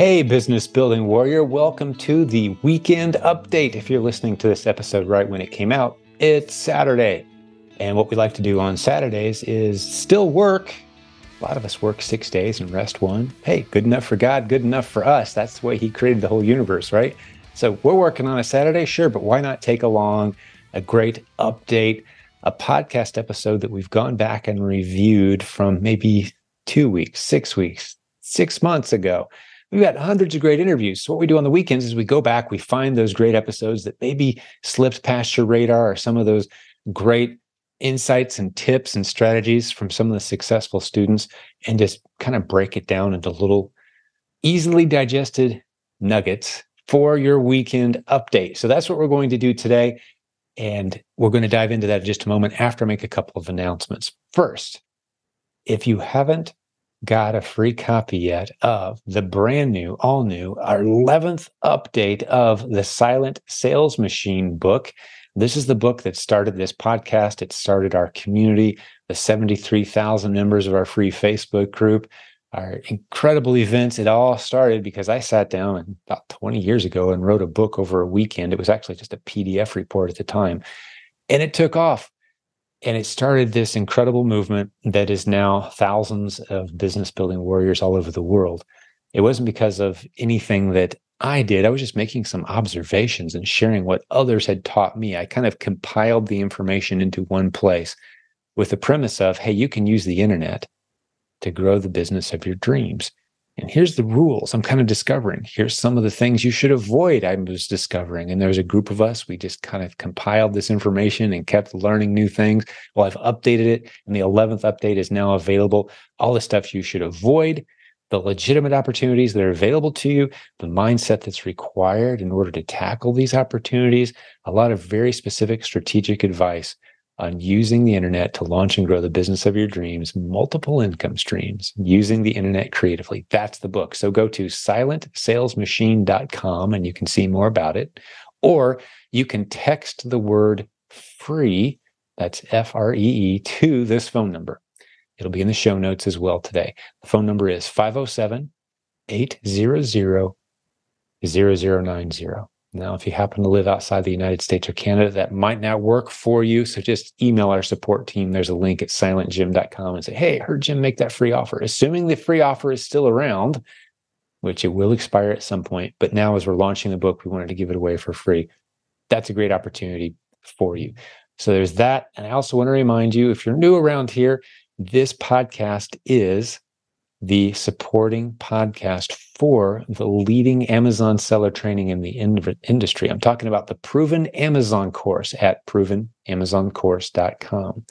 Hey, business building warrior, welcome to the weekend update. If you're listening to this episode right when it came out, it's Saturday. And what we like to do on Saturdays is still work. A lot of us work six days and rest one. Hey, good enough for God, good enough for us. That's the way He created the whole universe, right? So we're working on a Saturday, sure, but why not take along a great update, a podcast episode that we've gone back and reviewed from maybe two weeks, six weeks, six months ago? We've got hundreds of great interviews. So what we do on the weekends is we go back, we find those great episodes that maybe slipped past your radar or some of those great insights and tips and strategies from some of the successful students and just kind of break it down into little easily digested nuggets for your weekend update. So that's what we're going to do today. And we're going to dive into that in just a moment after I make a couple of announcements. First, if you haven't got a free copy yet of the brand new, all new, our 11th update of the Silent Sales Machine book. This is the book that started this podcast. It started our community, the 73,000 members of our free Facebook group, our incredible events. It all started because I sat down about 20 years ago and wrote a book over a weekend. It was actually just a PDF report at the time, and it took off. And it started this incredible movement that is now thousands of business building warriors all over the world. It wasn't because of anything that I did. I was just making some observations and sharing what others had taught me. I kind of compiled the information into one place with the premise of, hey, you can use the internet to grow the business of your dreams. And here's the rules I'm kind of discovering. Here's some of the things you should avoid. I was discovering. And there was a group of us. We just kind of compiled this information and kept learning new things. Well, I've updated it, and the 11th update is now available. All the stuff you should avoid, the legitimate opportunities that are available to you, the mindset that's required in order to tackle these opportunities, a lot of very specific strategic advice on using the internet to launch and grow the business of your dreams, multiple income streams, using the internet creatively. That's the book. So go to silentsalesmachine.com and you can see more about it. Or you can text the word free, that's F R E E, to this phone number. It'll be in the show notes as well today. The phone number is 507 800 0090. Now, if you happen to live outside the United States or Canada, that might not work for you. So just email our support team. There's a link at silentjim.com and say, Hey, heard Jim make that free offer. Assuming the free offer is still around, which it will expire at some point. But now, as we're launching the book, we wanted to give it away for free. That's a great opportunity for you. So there's that. And I also want to remind you if you're new around here, this podcast is the supporting podcast for the leading Amazon seller training in the in- industry. I'm talking about the Proven Amazon course at provenamazoncourse.com.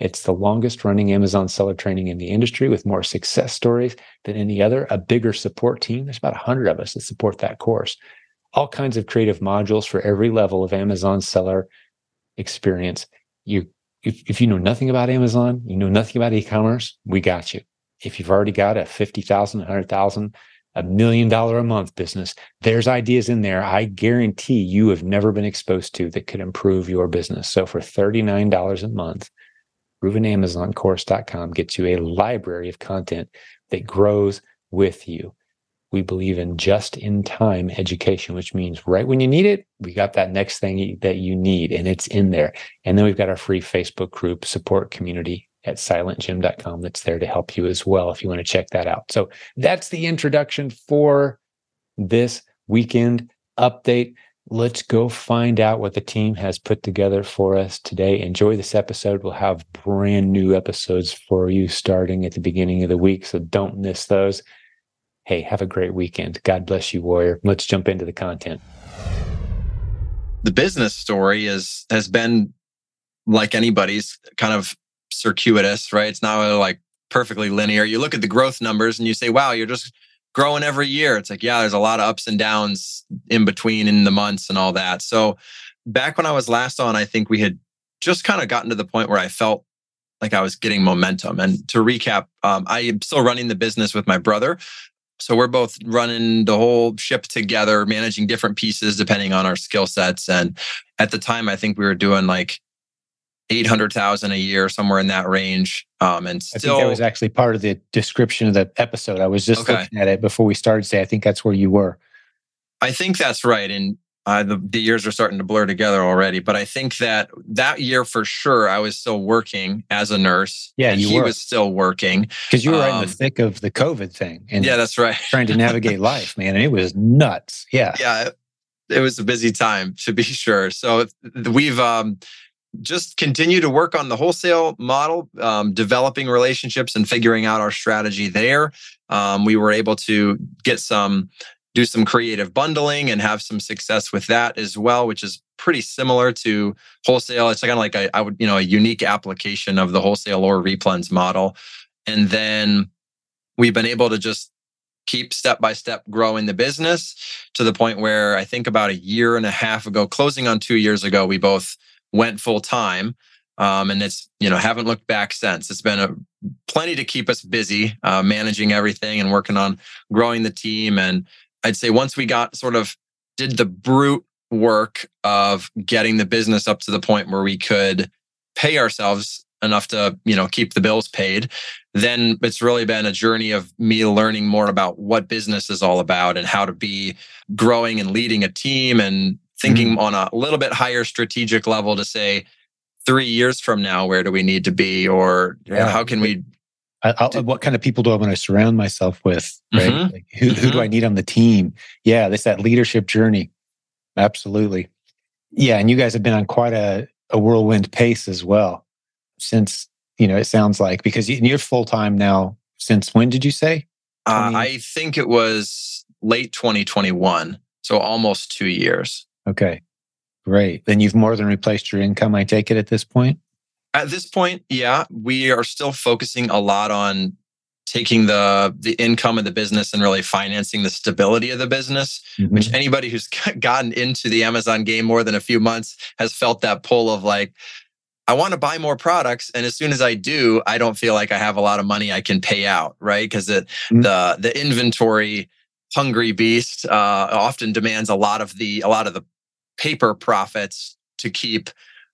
It's the longest running Amazon seller training in the industry with more success stories than any other, a bigger support team. There's about 100 of us that support that course. All kinds of creative modules for every level of Amazon seller experience. You if, if you know nothing about Amazon, you know nothing about e-commerce, we got you if you've already got a 50,000, 100,000, a million dollar a month business, there's ideas in there I guarantee you have never been exposed to that could improve your business. So for $39 a month, provenamazoncourse.com gets you a library of content that grows with you. We believe in just in time education, which means right when you need it, we got that next thing that you need and it's in there. And then we've got our free Facebook group support community at silentjim.com that's there to help you as well if you want to check that out. So that's the introduction for this weekend update. Let's go find out what the team has put together for us today. Enjoy this episode. We'll have brand new episodes for you starting at the beginning of the week, so don't miss those. Hey, have a great weekend. God bless you, warrior. Let's jump into the content. The business story is has been like anybody's kind of circuitous, right? It's not really like perfectly linear. You look at the growth numbers and you say, wow, you're just growing every year. It's like, yeah, there's a lot of ups and downs in between in the months and all that. So back when I was last on, I think we had just kind of gotten to the point where I felt like I was getting momentum. And to recap, um, I am still running the business with my brother. So we're both running the whole ship together, managing different pieces depending on our skill sets. And at the time, I think we were doing like 800,000 a year, somewhere in that range. Um, and still, I think that was actually part of the description of the episode. I was just okay. looking at it before we started. Say, I think that's where you were. I think that's right. And uh, the, the years are starting to blur together already. But I think that that year for sure, I was still working as a nurse. Yeah, he were. was still working because you were um, in the um, thick of the COVID thing. And yeah, that's right. trying to navigate life, man, and it was nuts. Yeah, yeah, it was a busy time to be sure. So we've um, just continue to work on the wholesale model, um, developing relationships and figuring out our strategy there. Um, we were able to get some, do some creative bundling and have some success with that as well, which is pretty similar to wholesale. It's kind of like a, I would, you know, a unique application of the wholesale or replens model. And then we've been able to just keep step by step growing the business to the point where I think about a year and a half ago, closing on two years ago, we both went full time. Um, and it's, you know, haven't looked back since. It's been a, plenty to keep us busy, uh, managing everything and working on growing the team. And I'd say once we got sort of did the brute work of getting the business up to the point where we could pay ourselves enough to you know keep the bills paid then it's really been a journey of me learning more about what business is all about and how to be growing and leading a team and thinking mm-hmm. on a little bit higher strategic level to say three years from now where do we need to be or yeah. how can we I, what kind of people do I want to surround myself with? Right? Mm-hmm. Like who, who do I mm-hmm. need on the team? Yeah, this that leadership journey. Absolutely. Yeah, and you guys have been on quite a, a whirlwind pace as well since you know it sounds like because you're full time now. Since when did you say? Uh, I think it was late 2021, so almost two years. Okay. Great. Then you've more than replaced your income, I take it at this point? At this point, yeah. We are still focusing a lot on taking the the income of the business and really financing the stability of the business mm-hmm. which anybody who's gotten into the amazon game more than a few months has felt that pull of like i want to buy more products and as soon as i do i don't feel like i have a lot of money i can pay out right because mm-hmm. the the inventory hungry beast uh, often demands a lot of the a lot of the paper profits to keep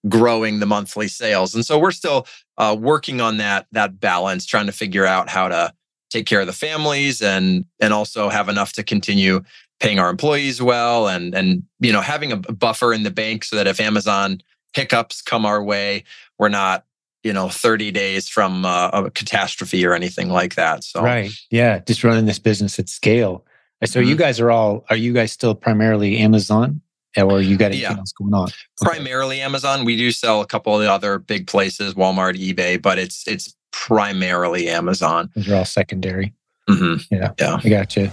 growing the monthly sales. And so we're still uh, working on that that balance, trying to figure out how to take care of the families and and also have enough to continue paying our employees well and and you know having a buffer in the bank so that if Amazon hiccups come our way, we're not you know 30 days from uh, a catastrophe or anything like that. So right, yeah, just running this business at scale. So mm-hmm. you guys are all are you guys still primarily Amazon? Or you got anything yeah. else going on? Primarily Amazon. We do sell a couple of the other big places, Walmart, eBay, but it's it's primarily Amazon. Those are all secondary. Mm-hmm. Yeah, yeah, I got you.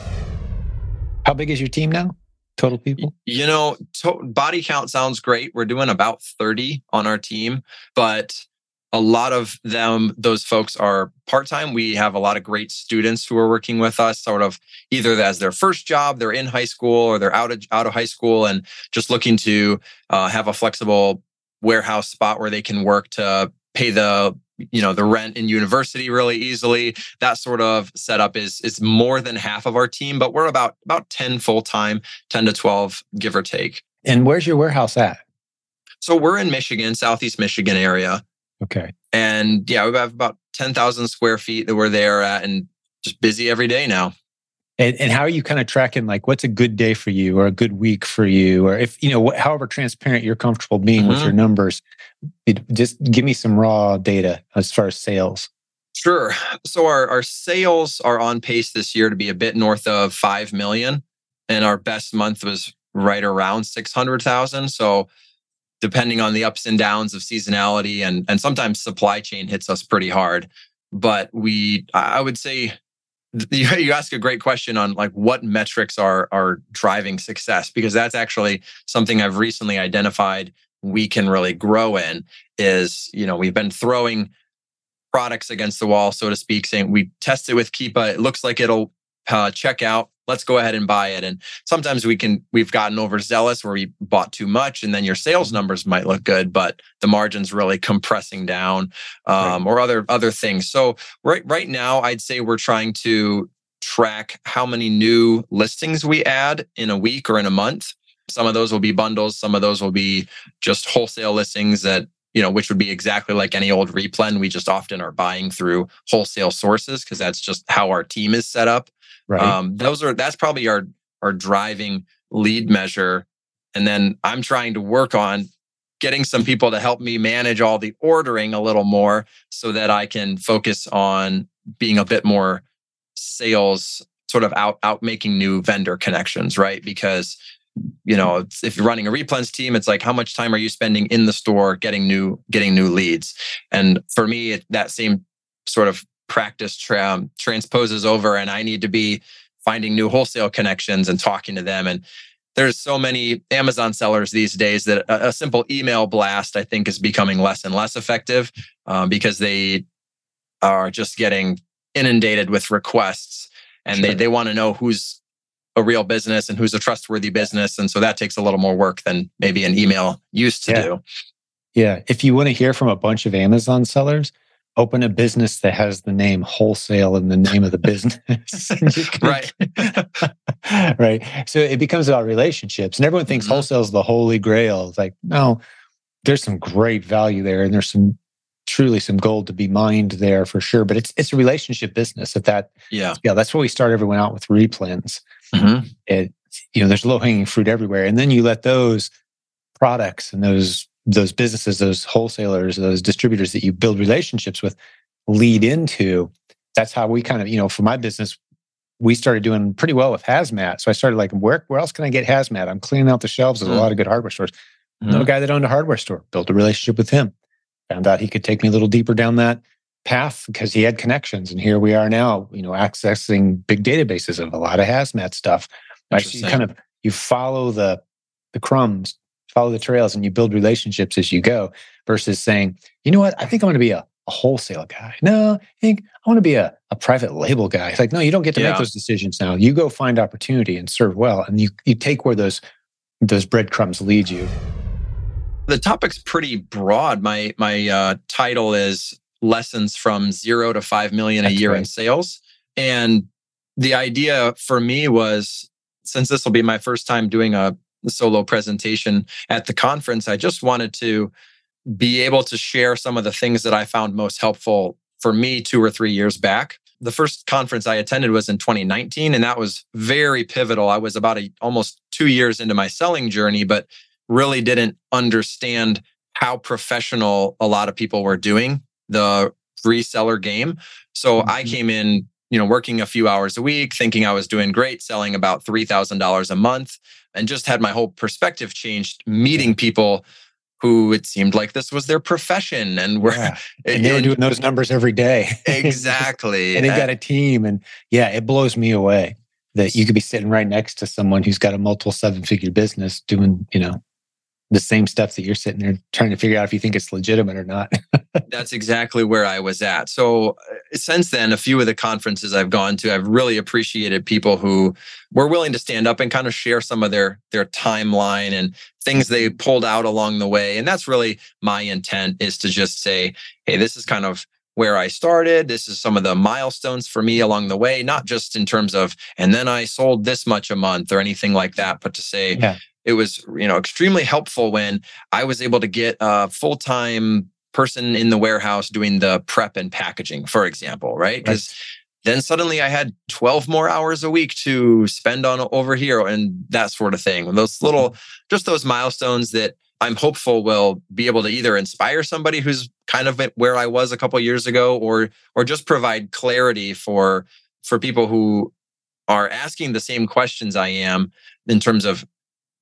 How big is your team now? Total people? You know, to- body count sounds great. We're doing about 30 on our team, but a lot of them those folks are part-time. We have a lot of great students who are working with us sort of either as their first job they're in high school or they're out of out of high school and just looking to uh, have a flexible warehouse spot where they can work to pay the you know the rent in university really easily. That sort of setup is is more than half of our team but we're about about 10 full-time 10 to 12 give or take. And where's your warehouse at? So we're in michigan southeast michigan area Okay. And yeah, we have about 10,000 square feet that we're there at and just busy every day now. And, and how are you kind of tracking like what's a good day for you or a good week for you or if you know however transparent you're comfortable being mm-hmm. with your numbers it, just give me some raw data as far as sales sure so our, our sales are on pace this year to be a bit north of 5 million and our best month was right around 600,000 so depending on the ups and downs of seasonality and and sometimes supply chain hits us pretty hard. But we i would say you ask a great question on like what metrics are are driving success because that's actually something i've recently identified we can really grow in is you know we've been throwing products against the wall so to speak saying we test it with keepa. It looks like it'll uh, check out let's go ahead and buy it and sometimes we can we've gotten overzealous where we bought too much and then your sales mm-hmm. numbers might look good but the margins really compressing down um, right. or other other things so right right now i'd say we're trying to track how many new listings we add in a week or in a month some of those will be bundles some of those will be just wholesale listings that you know, which would be exactly like any old replen. We just often are buying through wholesale sources because that's just how our team is set up. Right. Um, those are that's probably our our driving lead measure. And then I'm trying to work on getting some people to help me manage all the ordering a little more so that I can focus on being a bit more sales sort of out out making new vendor connections, right? Because you know if you're running a replens team it's like how much time are you spending in the store getting new getting new leads and for me it, that same sort of practice tra- transposes over and i need to be finding new wholesale connections and talking to them and there's so many amazon sellers these days that a, a simple email blast i think is becoming less and less effective um, because they are just getting inundated with requests and sure. they, they want to know who's a real business and who's a trustworthy business. And so that takes a little more work than maybe an email used to yeah. do. Yeah. If you want to hear from a bunch of Amazon sellers, open a business that has the name wholesale in the name of the business. right. right. So it becomes about relationships. And everyone thinks mm-hmm. wholesale is the holy grail. It's like, no, there's some great value there. And there's some truly some gold to be mined there for sure. But it's it's a relationship business. At that, yeah, yeah, that's why we start everyone out with replens. Mm-hmm. It you know, there's low hanging fruit everywhere, and then you let those products and those those businesses, those wholesalers, those distributors that you build relationships with, lead into. That's how we kind of you know, for my business, we started doing pretty well with hazmat. So I started like, where where else can I get hazmat? I'm cleaning out the shelves. There's mm-hmm. a lot of good hardware stores. Mm-hmm. Another guy that owned a hardware store built a relationship with him found out he could take me a little deeper down that path because he had connections. And here we are now, you know, accessing big databases of a lot of hazmat stuff. I see kind of you follow the the crumbs, follow the trails, and you build relationships as you go. Versus saying, you know what, I think I'm going to be a, a wholesale guy. No, I think I want to be a, a private label guy. It's like, no, you don't get to yeah. make those decisions now. You go find opportunity and serve well, and you you take where those those breadcrumbs lead you. The topic's pretty broad. My my uh, title is lessons from zero to five million That's a year in sales, and the idea for me was since this will be my first time doing a solo presentation at the conference, I just wanted to be able to share some of the things that I found most helpful for me two or three years back. The first conference I attended was in 2019, and that was very pivotal. I was about a, almost two years into my selling journey, but really didn't understand how professional a lot of people were doing the reseller game. So mm-hmm. I came in, you know, working a few hours a week, thinking I was doing great, selling about $3,000 a month, and just had my whole perspective changed, meeting people who it seemed like this was their profession and were yeah. and they were doing those numbers every day. exactly. and they got a team. And yeah, it blows me away that you could be sitting right next to someone who's got a multiple seven figure business doing, you know, the same stuff that you're sitting there trying to figure out if you think it's legitimate or not. That's exactly where I was at. So, uh, since then, a few of the conferences I've gone to, I've really appreciated people who were willing to stand up and kind of share some of their their timeline and things they pulled out along the way. And that's really my intent is to just say, hey, this is kind of where I started. This is some of the milestones for me along the way, not just in terms of, and then I sold this much a month or anything like that, but to say, yeah it was you know extremely helpful when i was able to get a full-time person in the warehouse doing the prep and packaging for example right because right. then suddenly i had 12 more hours a week to spend on over here and that sort of thing those little mm-hmm. just those milestones that i'm hopeful will be able to either inspire somebody who's kind of where i was a couple years ago or or just provide clarity for for people who are asking the same questions i am in terms of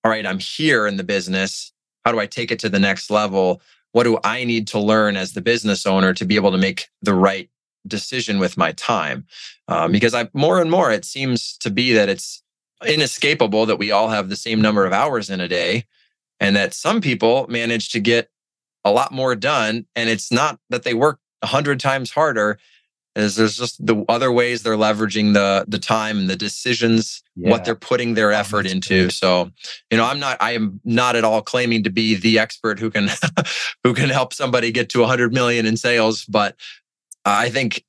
all right, I'm here in the business. How do I take it to the next level? What do I need to learn as the business owner to be able to make the right decision with my time? Um, because I more and more it seems to be that it's inescapable that we all have the same number of hours in a day, and that some people manage to get a lot more done. And it's not that they work a hundred times harder is there's just the other ways they're leveraging the the time and the decisions yeah. what they're putting their oh, effort into so you know i'm not i am not at all claiming to be the expert who can who can help somebody get to 100 million in sales but i think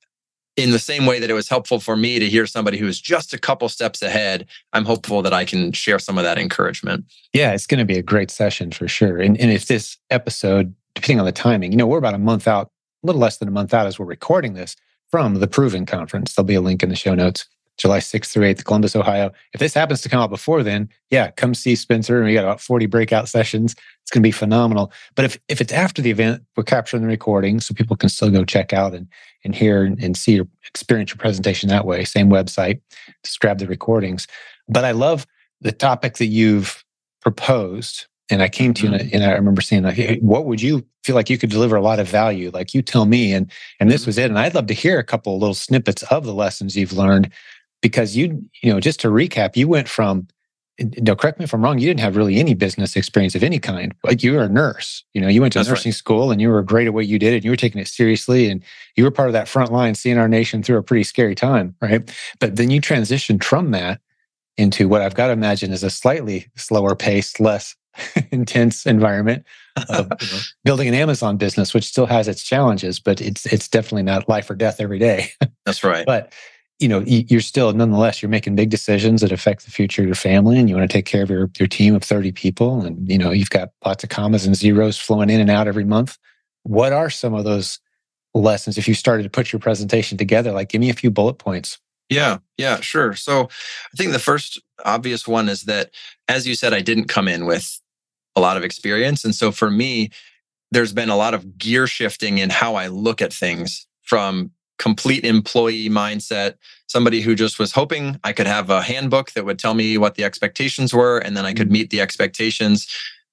in the same way that it was helpful for me to hear somebody who is just a couple steps ahead i'm hopeful that i can share some of that encouragement yeah it's going to be a great session for sure and, and if this episode depending on the timing. You know, we're about a month out, a little less than a month out as we're recording this from the Proven Conference. There'll be a link in the show notes. July 6th through 8th, Columbus, Ohio. If this happens to come out before then, yeah, come see Spencer. We got about 40 breakout sessions. It's going to be phenomenal. But if, if it's after the event, we're capturing the recording so people can still go check out and, and hear and see your experience your presentation that way. Same website, just grab the recordings. But I love the topic that you've proposed. And I came to you mm-hmm. and, I remember saying, like, hey, what would you feel like you could deliver a lot of value? Like you tell me. And and this mm-hmm. was it. And I'd love to hear a couple of little snippets of the lessons you've learned because you, you know, just to recap, you went from no, correct me if I'm wrong. You didn't have really any business experience of any kind. Like you were a nurse. You know, you went to That's nursing right. school and you were great at what you did and you were taking it seriously and you were part of that front line seeing our nation through a pretty scary time, right? But then you transitioned from that into what I've got to imagine is a slightly slower pace, less intense environment of you know, building an Amazon business, which still has its challenges, but it's it's definitely not life or death every day. That's right. but you know you're still nonetheless you're making big decisions that affect the future of your family and you want to take care of your, your team of 30 people and you know you've got lots of commas and zeros flowing in and out every month what are some of those lessons if you started to put your presentation together like give me a few bullet points yeah yeah sure so i think the first obvious one is that as you said i didn't come in with a lot of experience and so for me there's been a lot of gear shifting in how i look at things from complete employee mindset, somebody who just was hoping I could have a handbook that would tell me what the expectations were and then I could mm-hmm. meet the expectations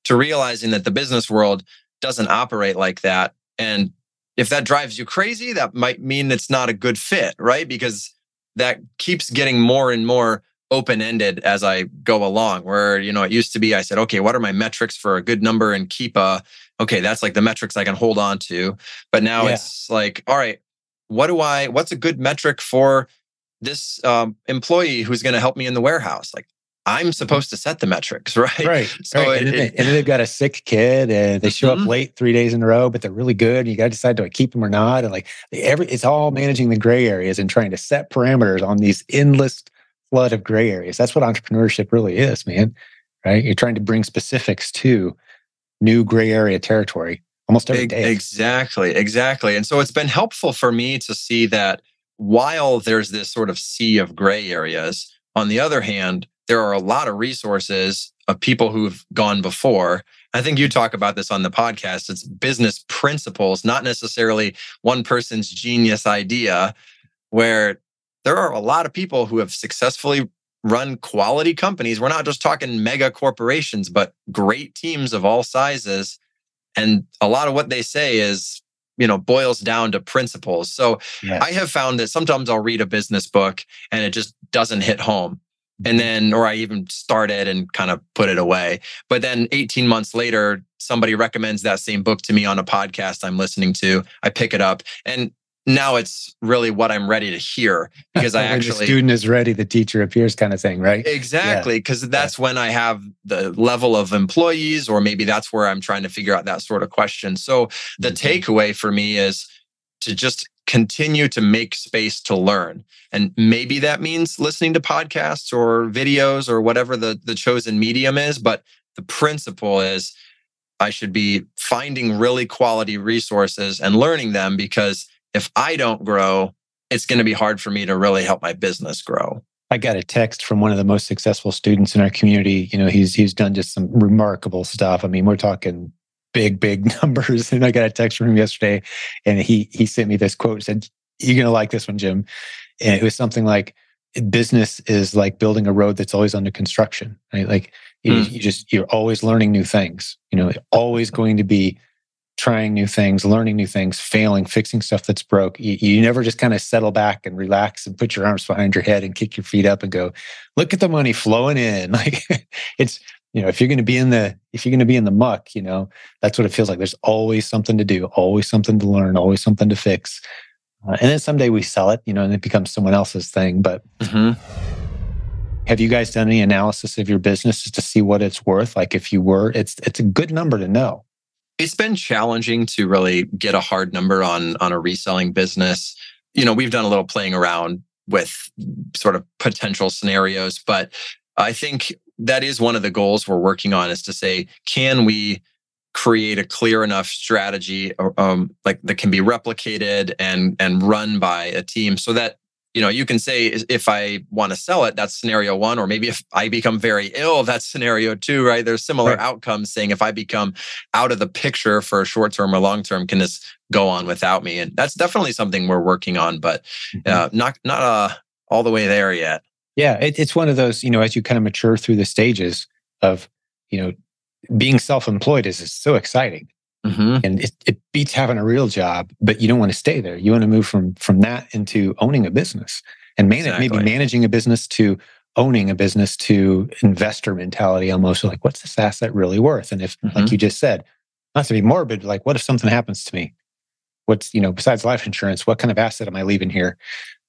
to realizing that the business world doesn't operate like that. And if that drives you crazy, that might mean it's not a good fit, right? Because that keeps getting more and more open ended as I go along. Where, you know, it used to be I said, okay, what are my metrics for a good number and Keepa, okay, that's like the metrics I can hold on to. But now yeah. it's like, all right, what do I, what's a good metric for this um, employee who's going to help me in the warehouse? Like, I'm supposed to set the metrics, right? Right. So right. It, and, then, and, then, they've got a sick kid and they show mm-hmm. up late three days in a row, but they're really good. And you got to decide do I keep them or not? And like every, it's all managing the gray areas and trying to set parameters on these endless flood of gray areas. That's what entrepreneurship really is, man. Right? You're trying to bring specifics to new gray area territory almost every day. Exactly, exactly. And so it's been helpful for me to see that while there's this sort of sea of gray areas, on the other hand, there are a lot of resources of people who've gone before. I think you talk about this on the podcast. It's business principles, not necessarily one person's genius idea, where there are a lot of people who have successfully run quality companies. We're not just talking mega corporations, but great teams of all sizes and a lot of what they say is, you know, boils down to principles. So yes. I have found that sometimes I'll read a business book and it just doesn't hit home. And mm-hmm. then, or I even start it and kind of put it away. But then 18 months later, somebody recommends that same book to me on a podcast I'm listening to. I pick it up. And now it's really what I'm ready to hear because I actually the student is ready, the teacher appears kind of thing, right? Exactly. Because yeah. that's yeah. when I have the level of employees, or maybe that's where I'm trying to figure out that sort of question. So the mm-hmm. takeaway for me is to just continue to make space to learn. And maybe that means listening to podcasts or videos or whatever the, the chosen medium is. But the principle is I should be finding really quality resources and learning them because if I don't grow, it's going to be hard for me to really help my business grow. I got a text from one of the most successful students in our community. You know, he's he's done just some remarkable stuff. I mean, we're talking big, big numbers. And I got a text from him yesterday, and he he sent me this quote. Said, "You're gonna like this one, Jim." And it was something like, "Business is like building a road that's always under construction. Right? Like you, mm. you just you're always learning new things. You know, always going to be trying new things, learning new things, failing, fixing stuff that's broke. You, you never just kind of settle back and relax and put your arms behind your head and kick your feet up and go, look at the money flowing in. Like it's, you know, if you're going to be in the, if you're going to be in the muck, you know, that's what it feels like. There's always something to do, always something to learn, always something to fix. Uh, and then someday we sell it, you know, and it becomes someone else's thing. But mm-hmm. have you guys done any analysis of your business just to see what it's worth? Like if you were, it's, it's a good number to know it's been challenging to really get a hard number on on a reselling business. You know, we've done a little playing around with sort of potential scenarios, but I think that is one of the goals we're working on is to say, can we create a clear enough strategy um, like that can be replicated and and run by a team so that you know you can say if i want to sell it that's scenario one or maybe if i become very ill that's scenario two right there's similar right. outcomes saying if i become out of the picture for a short term or long term can this go on without me and that's definitely something we're working on but uh, mm-hmm. not not uh, all the way there yet yeah it, it's one of those you know as you kind of mature through the stages of you know being self-employed is, is so exciting mm-hmm. and it, it, beats having a real job but you don't want to stay there you want to move from from that into owning a business and man- exactly. maybe managing a business to owning a business to investor mentality almost like what's this asset really worth and if mm-hmm. like you just said not to be morbid like what if something happens to me what's you know besides life insurance what kind of asset am i leaving here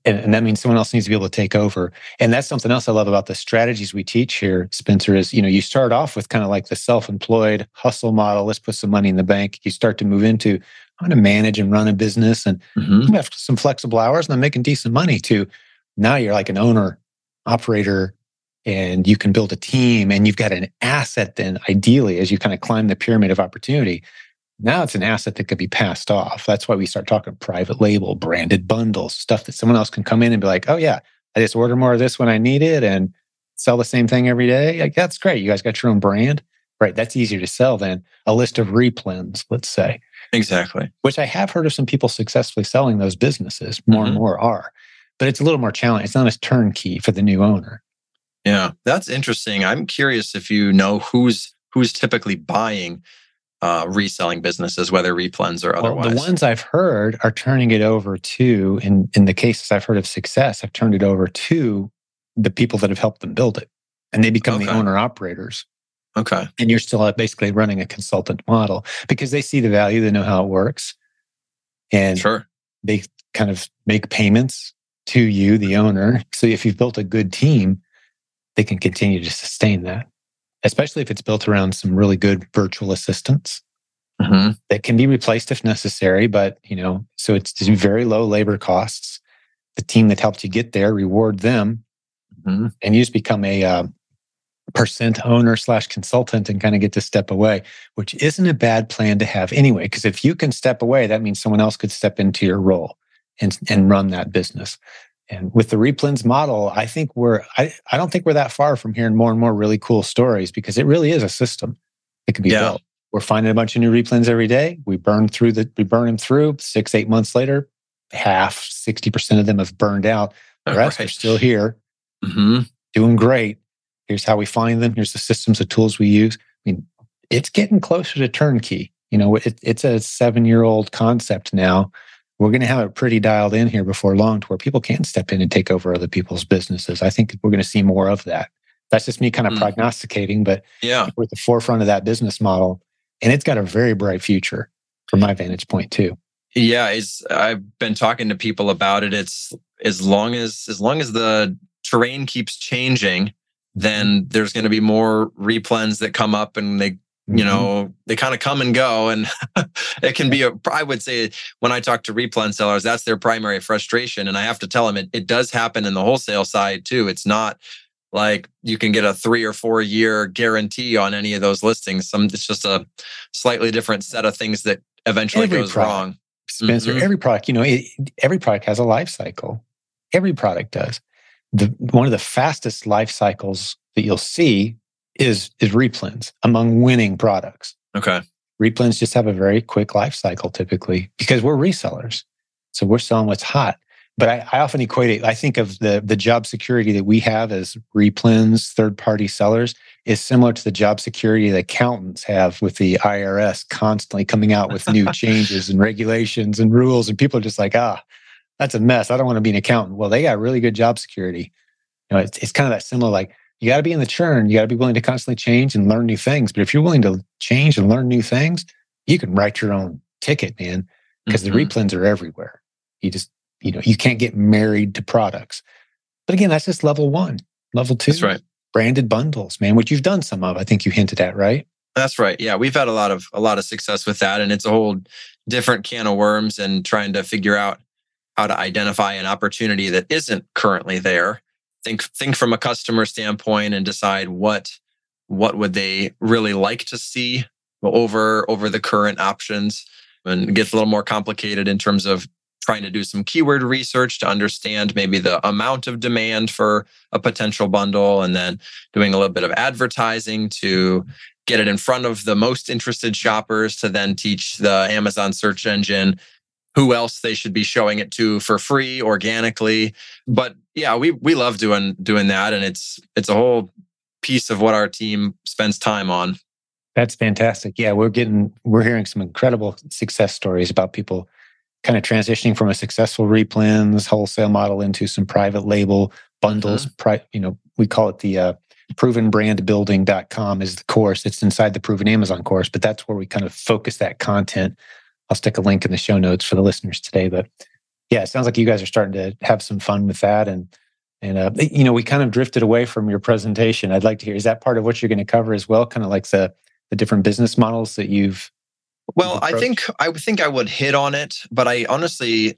and, and, that means someone else needs to be able to take over. And that's something else i love about the strategies we teach here spencer is you know you start off with kind of like the self-employed hustle model. Let's put some money in the bank. You start to move into i'm going to manage and run a business and mm-hmm. have some flexible hours and i'm making decent money too. Now you're like an owner operator and you can build a team and you've got an asset then ideally as you kind of climb the pyramid of opportunity now it's an asset that could be passed off. That's why we start talking private label, branded bundles, stuff that someone else can come in and be like, oh, yeah, I just order more of this when I need it and sell the same thing every day. Like, that's great. You guys got your own brand. Right. That's easier to sell than a list of replens, let's say. Exactly. Which I have heard of some people successfully selling those businesses. More mm-hmm. and more are. But it's a little more challenging. It's not as turnkey for the new owner. Yeah, that's interesting. I'm curious if you know who's who's typically buying uh, reselling businesses, whether replens or otherwise? Well, the ones I've heard are turning it over to, in, in the cases I've heard of success, I've turned it over to the people that have helped them build it. And they become okay. the owner operators. Okay. And you're still basically running a consultant model because they see the value, they know how it works. And sure. they kind of make payments to you, the owner. So if you've built a good team, they can continue to sustain that especially if it's built around some really good virtual assistants mm-hmm. that can be replaced if necessary. But, you know, so it's very low labor costs. The team that helped you get there, reward them. Mm-hmm. And you just become a uh, percent owner slash consultant and kind of get to step away, which isn't a bad plan to have anyway. Because if you can step away, that means someone else could step into your role and, and run that business. And with the replens model, I think we're I, I don't think we're that far from hearing more and more really cool stories because it really is a system that can be yeah. built. We're finding a bunch of new replens every day. We burn through the we burn them through six, eight months later, half, 60% of them have burned out. The rest right. are still here, mm-hmm. doing great. Here's how we find them. Here's the systems, the tools we use. I mean, it's getting closer to turnkey. You know, it, it's a seven year old concept now we're going to have it pretty dialed in here before long to where people can step in and take over other people's businesses. I think we're going to see more of that. That's just me kind of mm. prognosticating, but yeah, we're at the forefront of that business model, and it's got a very bright future from my vantage point too. Yeah, it's, I've been talking to people about it. It's as long as as long as the terrain keeps changing, then mm-hmm. there's going to be more replens that come up and they you mm-hmm. know they kind of come and go and it can be a i would say when i talk to replen sellers that's their primary frustration and i have to tell them it, it does happen in the wholesale side too. It's not like you can get a three or four year guarantee on any of those listings. Some it's just a slightly different set of things that eventually every goes product, wrong. Spencer mm-hmm. every product you know it, every product has a life cycle. Every product does. The one of the fastest life cycles that you'll see is is replens among winning products. Okay. Replens just have a very quick life cycle typically because we're resellers. So we're selling what's hot. But I, I often equate it, I think of the, the job security that we have as replens, third party sellers, is similar to the job security that accountants have with the IRS constantly coming out with new changes and regulations and rules. And people are just like, ah, that's a mess. I don't want to be an accountant. Well, they got really good job security. You know, it's, it's kind of that similar, like you got to be in the churn. You got to be willing to constantly change and learn new things. But if you're willing to change and learn new things, you can write your own ticket, man, because mm-hmm. the replens are everywhere. You just, you know, you can't get married to products. But again, that's just level one. Level two, that's right. Branded bundles, man, which you've done some of. I think you hinted at, right? That's right. Yeah, we've had a lot of a lot of success with that, and it's a whole different can of worms and trying to figure out how to identify an opportunity that isn't currently there think think from a customer standpoint and decide what what would they really like to see over over the current options. And it gets a little more complicated in terms of trying to do some keyword research to understand maybe the amount of demand for a potential bundle and then doing a little bit of advertising to get it in front of the most interested shoppers to then teach the Amazon search engine who else they should be showing it to for free organically. But yeah we we love doing doing that and it's it's a whole piece of what our team spends time on. That's fantastic. Yeah we're getting we're hearing some incredible success stories about people kind of transitioning from a successful replens wholesale model into some private label bundles mm-hmm. pri- you know we call it the uh, provenbrandbuilding.com is the course. It's inside the proven amazon course but that's where we kind of focus that content I'll stick a link in the show notes for the listeners today. But yeah, it sounds like you guys are starting to have some fun with that. And and uh, you know, we kind of drifted away from your presentation. I'd like to hear is that part of what you're going to cover as well? Kind of like the the different business models that you've. Well, I think I think I would hit on it, but I honestly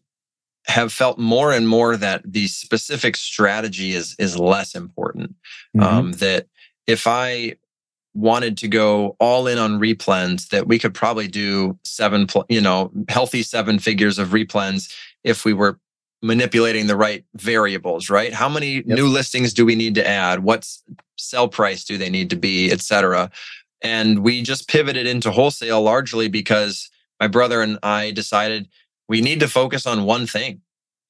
have felt more and more that the specific strategy is is less important. Mm-hmm. Um, that if I wanted to go all in on replens that we could probably do seven you know healthy seven figures of replens if we were manipulating the right variables right? How many yep. new listings do we need to add? What's sell price do they need to be et cetera. And we just pivoted into wholesale largely because my brother and i decided we need to focus on one thing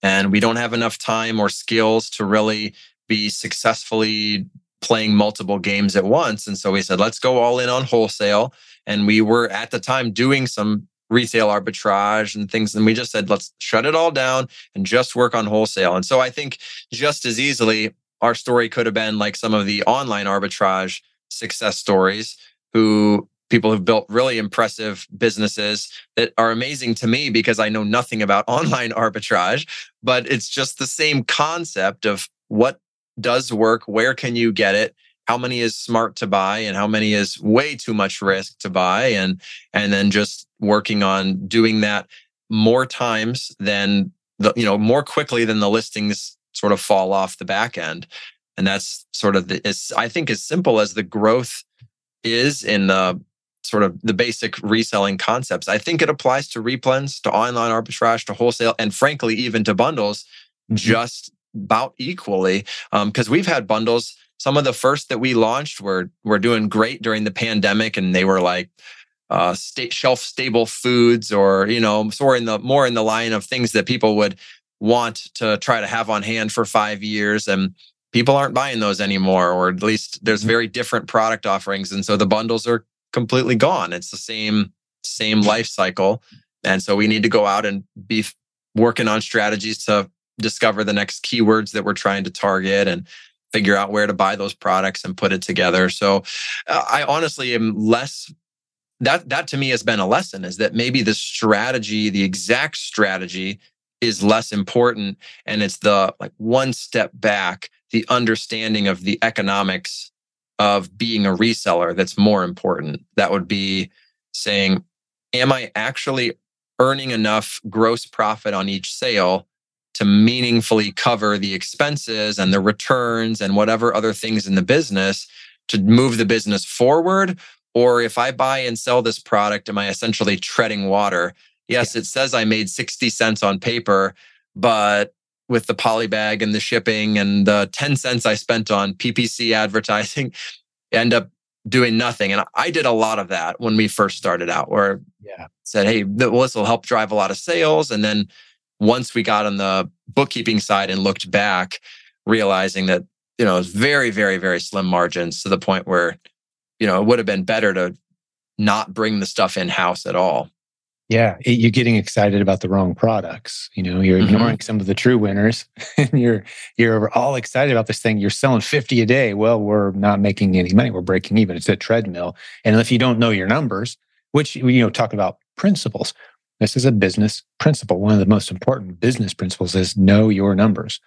and we don't have enough time or skills to really be successfully playing multiple games at once. And so we said, let's go all in on wholesale. And we were at the time doing some retail arbitrage and things. And we just said, let's shut it all down and just work on wholesale. And so I think just as easily, our story could have been like some of the online arbitrage success stories who people who've built really impressive businesses that are amazing to me because I know nothing about online arbitrage, but it's just the same concept of what does work, where can you get it? How many is smart to buy and how many is way too much risk to buy and and then just working on doing that more times than the you know more quickly than the listings sort of fall off the back end. And that's sort of the is I think as simple as the growth is in the sort of the basic reselling concepts. I think it applies to replens, to online arbitrage, to wholesale, and frankly, even to bundles, mm-hmm. just about equally because um, we've had bundles some of the first that we launched were were doing great during the pandemic and they were like uh, state shelf stable foods or you know more in the more in the line of things that people would want to try to have on hand for five years and people aren't buying those anymore or at least there's mm-hmm. very different product offerings and so the bundles are completely gone it's the same same life cycle and so we need to go out and be working on strategies to discover the next keywords that we're trying to target and figure out where to buy those products and put it together. So uh, I honestly am less that that to me has been a lesson is that maybe the strategy, the exact strategy is less important and it's the like one step back, the understanding of the economics of being a reseller that's more important. That would be saying am I actually earning enough gross profit on each sale to meaningfully cover the expenses and the returns and whatever other things in the business to move the business forward? Or if I buy and sell this product, am I essentially treading water? Yes, yeah. it says I made 60 cents on paper, but with the poly bag and the shipping and the 10 cents I spent on PPC advertising, end up doing nothing. And I did a lot of that when we first started out, where yeah. said, hey, well, this will help drive a lot of sales. And then once we got on the bookkeeping side and looked back, realizing that, you know, it was very, very, very slim margins to the point where, you know, it would have been better to not bring the stuff in house at all. Yeah, it, you're getting excited about the wrong products. You know, you're mm-hmm. ignoring mm-hmm. some of the true winners, and you're you're all excited about this thing. You're selling 50 a day. Well, we're not making any money. We're breaking even. It's a treadmill. And if you don't know your numbers, which you know, talk about principles. This is a business principle. One of the most important business principles is know your numbers.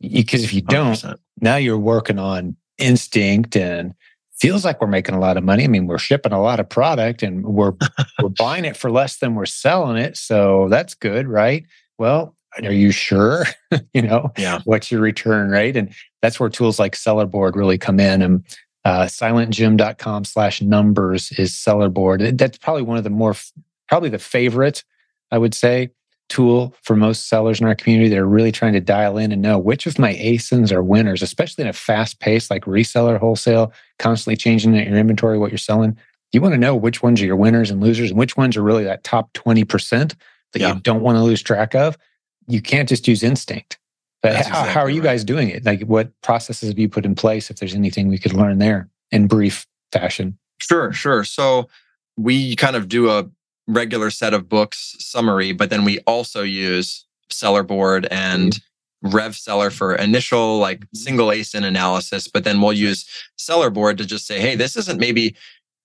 Because if you don't, 100%. now you're working on instinct and feels like we're making a lot of money. I mean, we're shipping a lot of product and we're we're buying it for less than we're selling it. So that's good, right? Well, are you sure? you know, yeah. what's your return rate? And that's where tools like Sellerboard really come in. And Uh, silentjim.com slash numbers is Sellerboard. That's probably one of the more, probably the favorite, I would say, tool for most sellers in our community. that are really trying to dial in and know which of my ASINs are winners, especially in a fast pace like reseller wholesale, constantly changing your inventory, what you're selling. You want to know which ones are your winners and losers and which ones are really that top 20% that yeah. you don't want to lose track of. You can't just use instinct. But how, exactly how, are you guys doing it? Like, what processes have you put in place? If there's anything we could learn there in brief fashion. Sure, sure. So we kind of do a regular set of books summary, but then we also use Sellerboard and mm-hmm. Revseller for initial like single asin analysis but then we'll use Sellerboard to just say hey this isn't maybe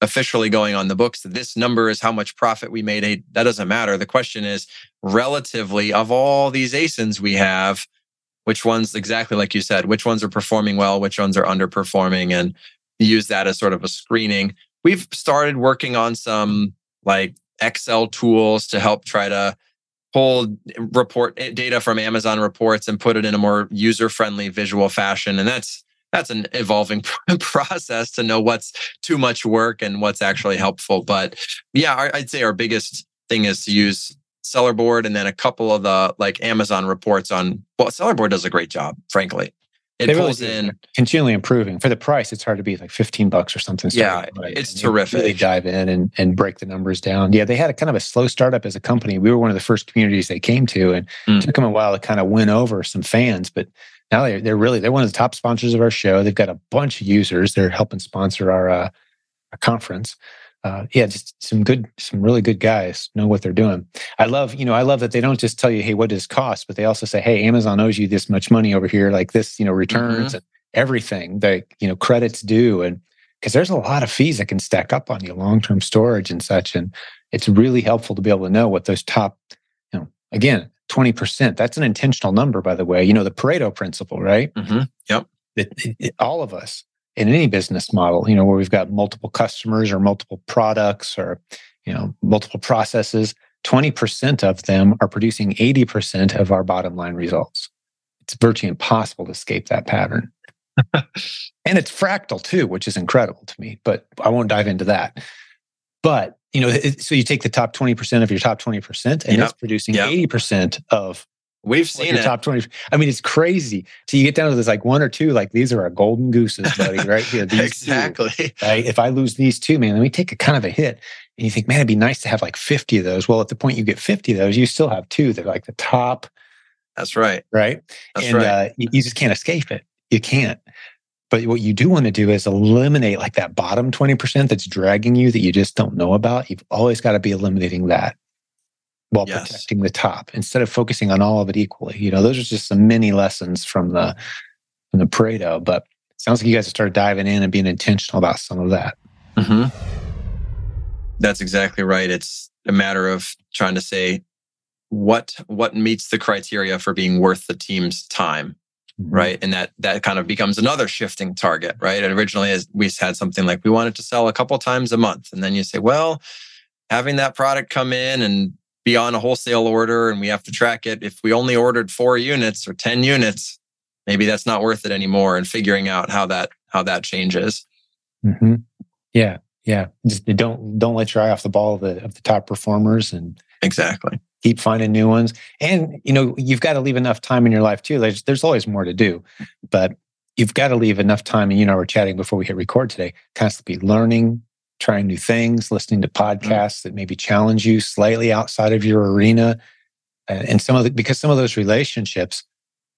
officially going on the books. This number is how much profit we made. Hey, that doesn't matter. The question is relatively of all these asins we have which ones exactly like you said which ones are performing well which ones are underperforming? and use that as sort of a screening. We've started working on some like excel tools to help try to pull report eh, data from amazon reports and put it in a more user friendly visual fashion. And that's that's an evolving process to know what's too much work and what's actually helpful. But yeah i'd say our biggest thing is to use Sellerboard and then a couple of the like Amazon reports on well Sellerboard does a great job frankly it they pulls really in continually improving. For the price it's hard to be like 15 bucks or something yeah it's and terrific they really dive in and, and break the numbers down. Yeah they had a kind of a slow startup as a company. We were one of the first communities they came to and mm. it took them a while to kind of win over some fans but now they're, they're really they're one of the top sponsors of our show. They've got a bunch of users. They're helping sponsor our, uh, our conference uh, yeah, just some good, some really good guys know what they're doing. I love, you know, I love that they don't just tell you, hey, what does cost, but they also say, hey, Amazon owes you this much money over here, like this, you know, returns mm-hmm. and everything that you know credits due, and because there's a lot of fees that can stack up on you, long term storage and such, and it's really helpful to be able to know what those top, you know, again, twenty percent. That's an intentional number, by the way. You know, the Pareto principle, right? Mm-hmm. Yep. It, it, all of us in any business model, you know, where we've got multiple customers or multiple products or, you know, multiple processes, 20% of them are producing 80% of our bottom line results. It's virtually impossible to escape that pattern. and it's fractal too, which is incredible to me, but I won't dive into that. But, you know, it, so you take the top 20% of your top 20% and yep. it's producing yep. 80% of We've seen it. Top 20. I mean, it's crazy. So you get down to this like one or two, like these are our golden gooses, buddy, right here. These exactly. Two, right? If I lose these two, man, let me take a kind of a hit. And you think, man, it'd be nice to have like 50 of those. Well, at the point you get 50 of those, you still have two. They're like the top. That's right. Right. That's and right. Uh, you, you just can't escape it. You can't. But what you do want to do is eliminate like that bottom 20% that's dragging you that you just don't know about. You've always got to be eliminating that while yes. protecting the top instead of focusing on all of it equally. You know, those are just some mini lessons from the from the Pareto. But sounds like you guys have started diving in and being intentional about some of that. Mm-hmm. That's exactly right. It's a matter of trying to say what what meets the criteria for being worth the team's time. Mm-hmm. Right. And that that kind of becomes another shifting target, right? And originally as we had something like we wanted to sell a couple times a month. And then you say, well, having that product come in and be on a wholesale order and we have to track it. If we only ordered four units or 10 units, maybe that's not worth it anymore and figuring out how that how that changes. Mm-hmm. Yeah. Yeah. Just don't don't let your eye off the ball of the of the top performers and exactly keep finding new ones. And you know, you've got to leave enough time in your life too. There's there's always more to do. But you've got to leave enough time. And you know, we're chatting before we hit record today, constantly learning, trying new things, listening to mm-hmm. podcasts that maybe challenge you slightly outside of your arena. And some of the, because some of those relationships,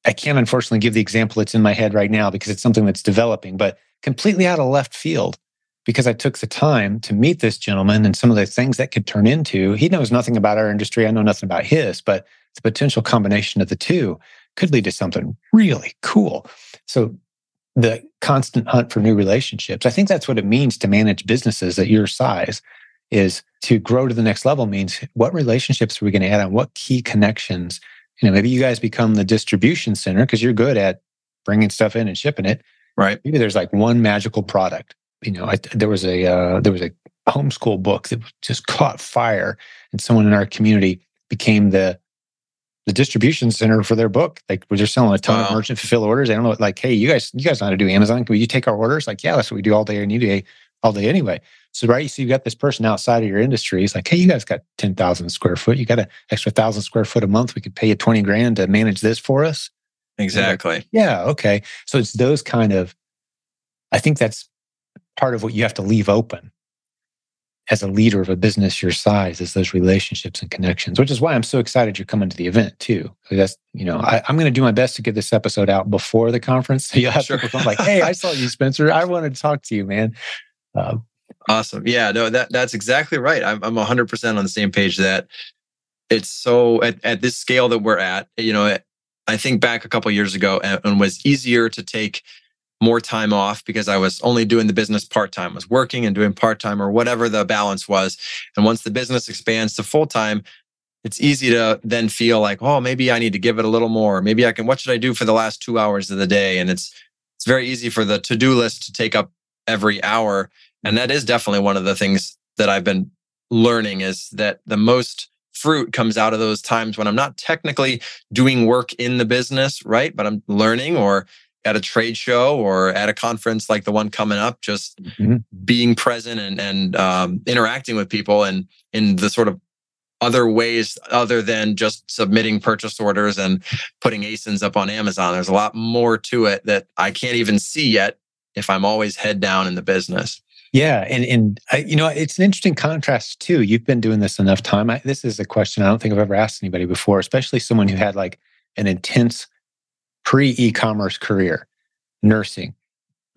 I can't unfortunately give the example that's in my head right now because it's something that's developing, but completely out of left field because I took the time to meet this gentleman and some of the things that could turn into. He knows nothing about our industry. I know nothing about his, but the potential combination of the two could lead to something really cool. So the constant hunt for new relationships. I think that's what it means to manage businesses at your size is to grow to the next level means what relationships are we going to add on? What key connections? You know, maybe you guys become the distribution center because you're good at bringing stuff in and shipping it. Right. Maybe there's like one magical product. You know, I, there was a uh, there was a homeschool book that just caught fire, and someone in our community became the the distribution center for their book. Like we're just selling a ton wow. of merchant fulfill orders. I don't know, like, hey, you guys, you guys know how to do Amazon. Can you take our orders? Like, yeah, that's what we do all day any day, all day anyway. So right, so you've got this person outside of your industry. He's like, hey, you guys got ten thousand square foot. You got an extra thousand square foot a month. We could pay you twenty grand to manage this for us. Exactly. Like, yeah. Okay. So it's those kind of. I think that's part of what you have to leave open as a leader of a business your size is those relationships and connections, which is why I'm so excited you're coming to the event too. That's, you know, I, am going to do my best to get this episode out before the conference. So you'll have sure. people come like, Hey, I saw you, Spencer. I wanted to talk to you, man. Uh, awesome. Yeah, no, that that's exactly right. I'm, I'm 100% on the same page that it's so at, at this scale that we're at, you know, I think back a couple years ago and was easier to take more time off because I was only doing the business part time, was working and doing part time or whatever the balance was. And once the business expands to full time, it's easy to then feel like, oh, maybe I need to give it a little more. Maybe I can, what should I do for the last two hours of the day? And it's, it's very easy for the to do list to take up every hour. And that is definitely one of the things that I've been learning is that the most fruit comes out of those times when I'm not technically doing work in the business, right? But I'm learning or at a trade show or at a conference like the one coming up, just mm-hmm. being present and, and um, interacting with people and in the sort of other ways other than just submitting purchase orders and putting ASINs up on Amazon. There's a lot more to it that I can't even see yet if I'm always head down in the business. Yeah, and and I, you know it's an interesting contrast too. You've been doing this enough time. I, this is a question I don't think I've ever asked anybody before, especially someone who had like an intense pre e-commerce career, nursing,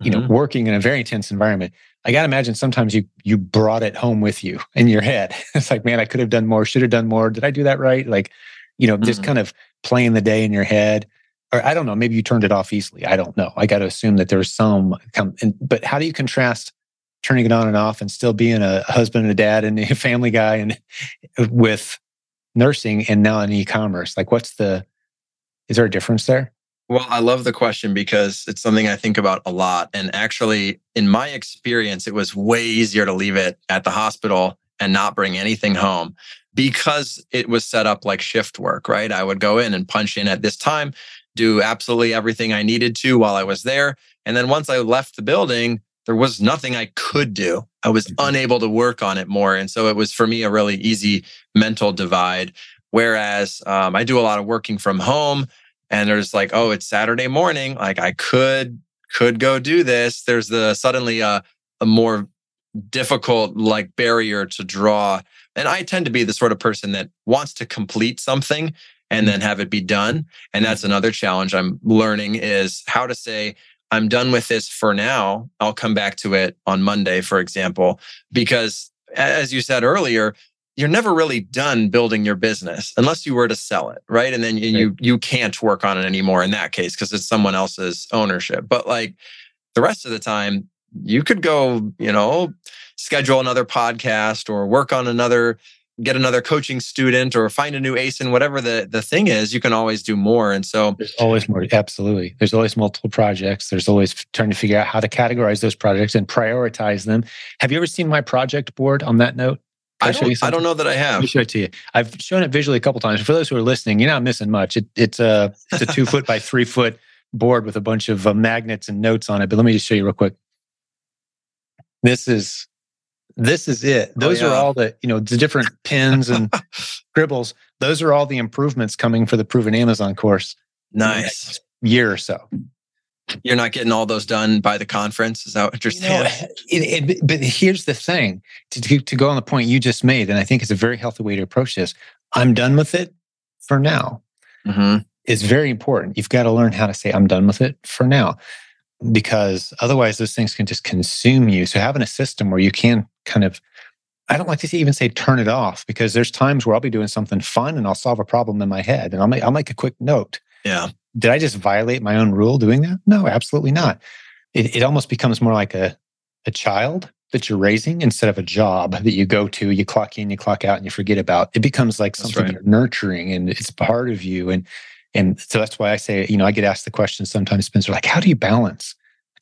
you mm-hmm. know, working in a very intense environment. I got to imagine sometimes you you brought it home with you in your head. It's like, man, I could have done more, should have done more. Did I do that right? Like, you know, mm-hmm. just kind of playing the day in your head. Or I don't know, maybe you turned it off easily. I don't know. I got to assume that there's some come and but how do you contrast turning it on and off and still being a husband and a dad and a family guy and with nursing and now in e-commerce? Like what's the is there a difference there? Well, I love the question because it's something I think about a lot. And actually, in my experience, it was way easier to leave it at the hospital and not bring anything home because it was set up like shift work, right? I would go in and punch in at this time, do absolutely everything I needed to while I was there. And then once I left the building, there was nothing I could do. I was mm-hmm. unable to work on it more. And so it was for me a really easy mental divide. Whereas um, I do a lot of working from home and there's like, oh, it's Saturday morning. Like I could could go do this. There's the suddenly a, a more difficult like barrier to draw. And I tend to be the sort of person that wants to complete something and then mm-hmm. have it be done. And that's mm-hmm. another challenge I'm learning is how to say, I'm done with this for now. I'll come back to it on Monday, for example, because as you said earlier, you're never really done building your business unless you were to sell it right? And then you right. you, you can't work on it anymore in that case because it's someone else's ownership. But like the rest of the time you could go you know schedule another podcast or work on another get another coaching student or find a new ace asin whatever the the thing is you can always do more. And so there's always more absolutely. There's always multiple projects. There's always trying to figure out how to categorize those projects and prioritize them. Have you ever seen my project board on that note I don't, I don't know that I have. Let me show it to you. I've shown it visually a couple times. For those who are listening, you're not missing much. It, it's a it's a two foot by three foot board with a bunch of uh, magnets and notes on it. But let me just show you real quick. This is this is it. Oh, those oh, yeah. are all the you know the different pins and scribbles. Those are all the improvements coming for the proven Amazon course. Nice year or so. You're not getting all those done by the conference. Is that what you're saying? You know, it, it, but here's the thing to, to, to go on the point you just made, and I think it's a very healthy way to approach this. I'm done with it for now. Mm-hmm. It's very important. You've got to learn how to say, I'm done with it for now, because otherwise those things can just consume you. So having a system where you can kind of I don't like to even say turn it off because there's times where I'll be doing something fun and I'll solve a problem in my head and I'll make I'll make a quick note. Yeah did I just violate my own rule doing that? No, absolutely not. It, it almost becomes more like a, a child that you're raising instead of a job that you go to, you clock in, you clock out, and you forget about. It becomes like something right. you're nurturing and it's part of you. And and so that's why I say, you know, I get asked the question sometimes, Spencer, like, how do you balance?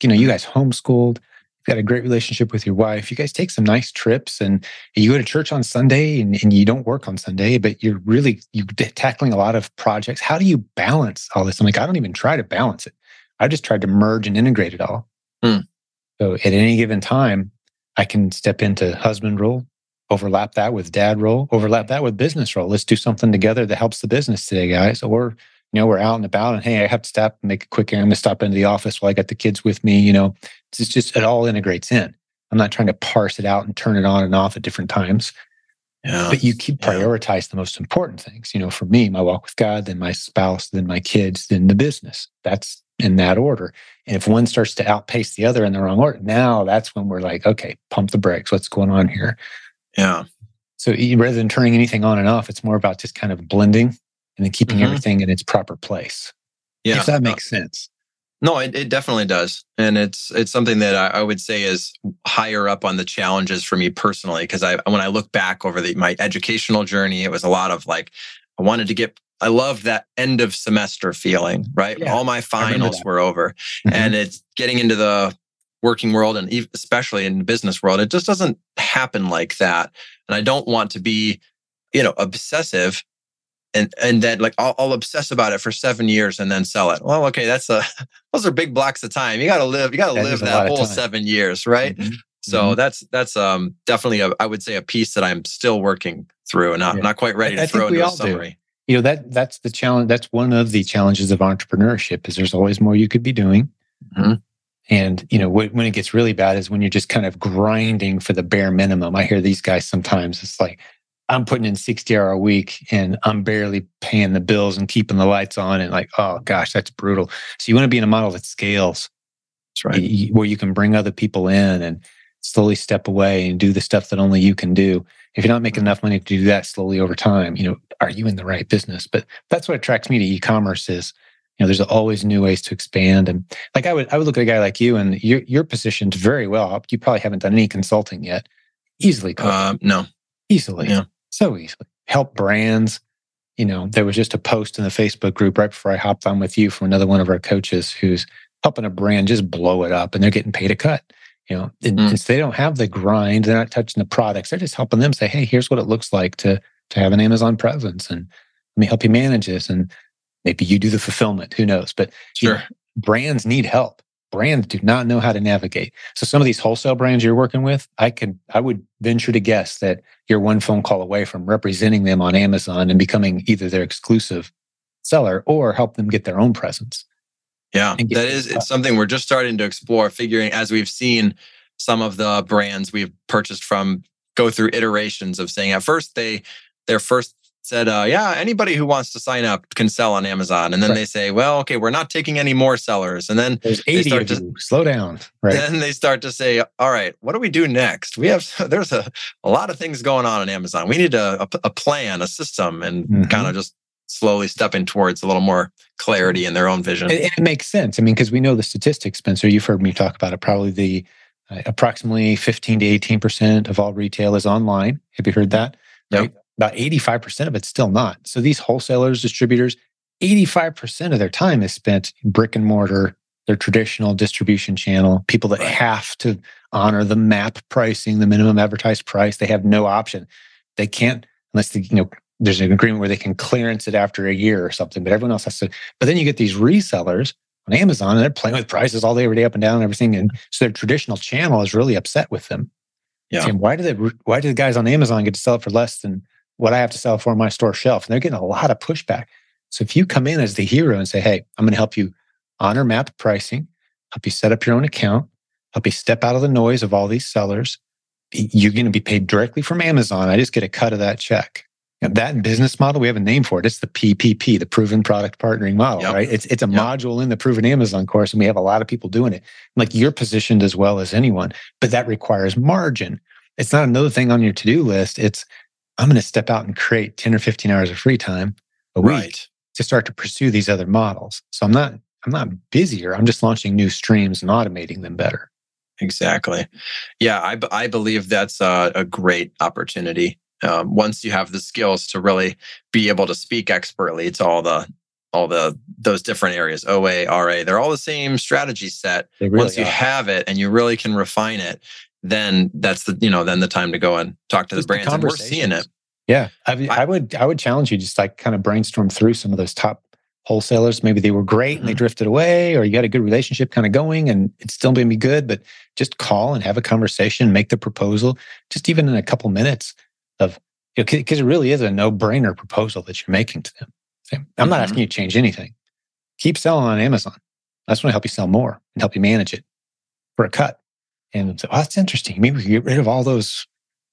You know, you mm-hmm. guys homeschooled, got a great relationship with your wife. You guys take some nice trips and you go to church on Sunday and, and you don't work on Sunday, but you're really you're tackling a lot of projects. How do you balance all this? I'm like, I don't even try to balance it. I just tried to merge and integrate it all. Hmm. So at any given time, I can step into husband role, overlap that with dad role, overlap that with business role. Let's do something together that helps the business today, guys. Or you know, we're out and about and hey, I have to stop and make a quick errand. I'm gonna stop into the office while I got the kids with me. You know, it's just it all integrates in. I'm not trying to parse it out and turn it on and off at different times. Yeah. But you keep prioritize yeah. the most important things. You know, for me, my walk with God, then my spouse, then my kids, then the business. That's in that order. And if one starts to outpace the other in the wrong order, now that's when we're like, okay, pump the brakes. What's going on here? Yeah. So rather than turning anything on and off, it's more about just kind of blending and then keeping mm-hmm. everything in its proper place. Yeah. If that makes sense. No, it, it definitely does. And it's it's something that I, I would say is higher up on the challenges for me personally. Because I when I look back over the, my educational journey, it was a lot of like I wanted to get I love that end of semester feeling, right? Yeah, All my finals were over. Mm-hmm. And it's getting into the working world and especially in the business world, it just doesn't happen like that. And I don't want to be, you know, obsessive and and then like I'll, I'll, obsess about it for seven years and then sell it. Well, okay, that's a those are big blocks of time. You got to live. You got to live that whole seven years, right? Mm-hmm. So mm-hmm. that's that's um definitely a I would say a piece that I'm still working through and not yeah. not quite ready to I throw into a summary. Do. You know that that's the challenge. That's one of the challenges of entrepreneurship is there's always more you could be doing. Mm-hmm. And you know when it gets really bad is when you're just kind of grinding for the bare minimum. I hear these guys sometimes. It's like I'm putting in 60 hour a week and I'm barely paying the bills and keeping the lights on and like, oh gosh, that's brutal. So you want to be in a model that scales. That's right. Where you can bring other people in and slowly step away and do the stuff that only you can do. If you're not making enough money to do that slowly over time, you know, are you in the right business? But that's what attracts me to e-commerce is, you know, there's always new ways to expand. And like I would, I would look at a guy like you and you're, you're positioned very well. You probably haven't done any consulting yet. Easily. Um, no. Easily. Yeah so easily. Help brands. You know, there was just a post in the Facebook group right before I hopped on with you from another one of our coaches who's helping a brand just blow it up and they're getting paid a cut. You know, and, mm. and so they don't have the grind, they're not touching the products. They're just helping them say, hey, here's what it looks like to to have an Amazon presence and let me help you manage this. And maybe you do the fulfillment, who knows? But sure. You know, brands need help brands do not know how to navigate. So some of these wholesale brands you're working with, I can I would venture to guess that you're one phone call away from representing them on Amazon and becoming either their exclusive seller or help them get their own presence. Yeah, that is it's something we're just starting to explore, figuring as we've seen some of the brands we've purchased from go through iterations of saying at first they their first said, uh, yeah, anybody who wants to sign up can sell on Amazon. And then right. they say, well, okay, we're not taking any more sellers. And then there's 80 start to, slow down. Right. Then they start to say, all right, what do we do next? We have, there's a, a lot of things going on on Amazon. We need a, a, plan, a system, and mm-hmm. kind of just slowly stepping towards a little more clarity in their own vision. It, it makes sense. I mean, because we know the statistics, Spencer, you've heard me talk about it. Probably the uh, approximately 15 to 18% of all retail is online. Have you heard that? Right. About 85% of it's still not. So these wholesalers, distributors, 85% of their time is spent brick and mortar, their traditional distribution channel, people that have to honor the MAP pricing, the minimum advertised price. They have no option. They can't, unless they, you know, there's an agreement where they can clearance it after a year or something, but everyone else has to. But then you get these resellers on Amazon and they're playing with prices all day, every day, up and down and everything. And so their traditional channel is really upset with them. Yeah. Saying, why do they, why do the guys on Amazon get to sell it for less than what I have to sell for on my store shelf. And they're getting a lot of pushback. So if you come in as the hero and say, hey, I'm going to help you honor map pricing, help you set up your own account, help you step out of the noise of all these sellers, you're going to be paid directly from Amazon. I just get a cut of that check. that business model, we have a name for it. It's the PPP, the proven product partnering model, yep. right? It's it's a yep. module in the proven Amazon course, and we have a lot of people doing it. Like you're positioned as well as anyone, but that requires margin. It's not another thing on your to-do list. It's I'm going to step out and create 10 or 15 hours of free time a week right. to start to pursue these other models. So I'm not I'm not busier. I'm just launching new streams and automating them better. Exactly. Yeah, I, I believe that's a, a great opportunity. Um, once you have the skills to really be able to speak expertly to all the all the those different areas, OA, RA, they're all the same strategy set. Really Once you are. have it and you really can refine it, then that's the you know then the time to go and talk to the Just the brands. And we're seeing it. Yeah, I, I would I would challenge you just like kind of brainstorm through some of those top wholesalers. Maybe they were great and they Mhm. drifted away, or you had a good relationship kind of going, and it's still going to be good. But just call and have a conversation, make the proposal, just even in a couple minutes of because it really is a no brainer proposal that you're making to them. Say, I'm not Mhm. asking you to change anything. Keep selling on Amazon. That's going to help you sell more and help you manage it for a cut. And so, oh, that's interesting. Maybe we could get rid of all those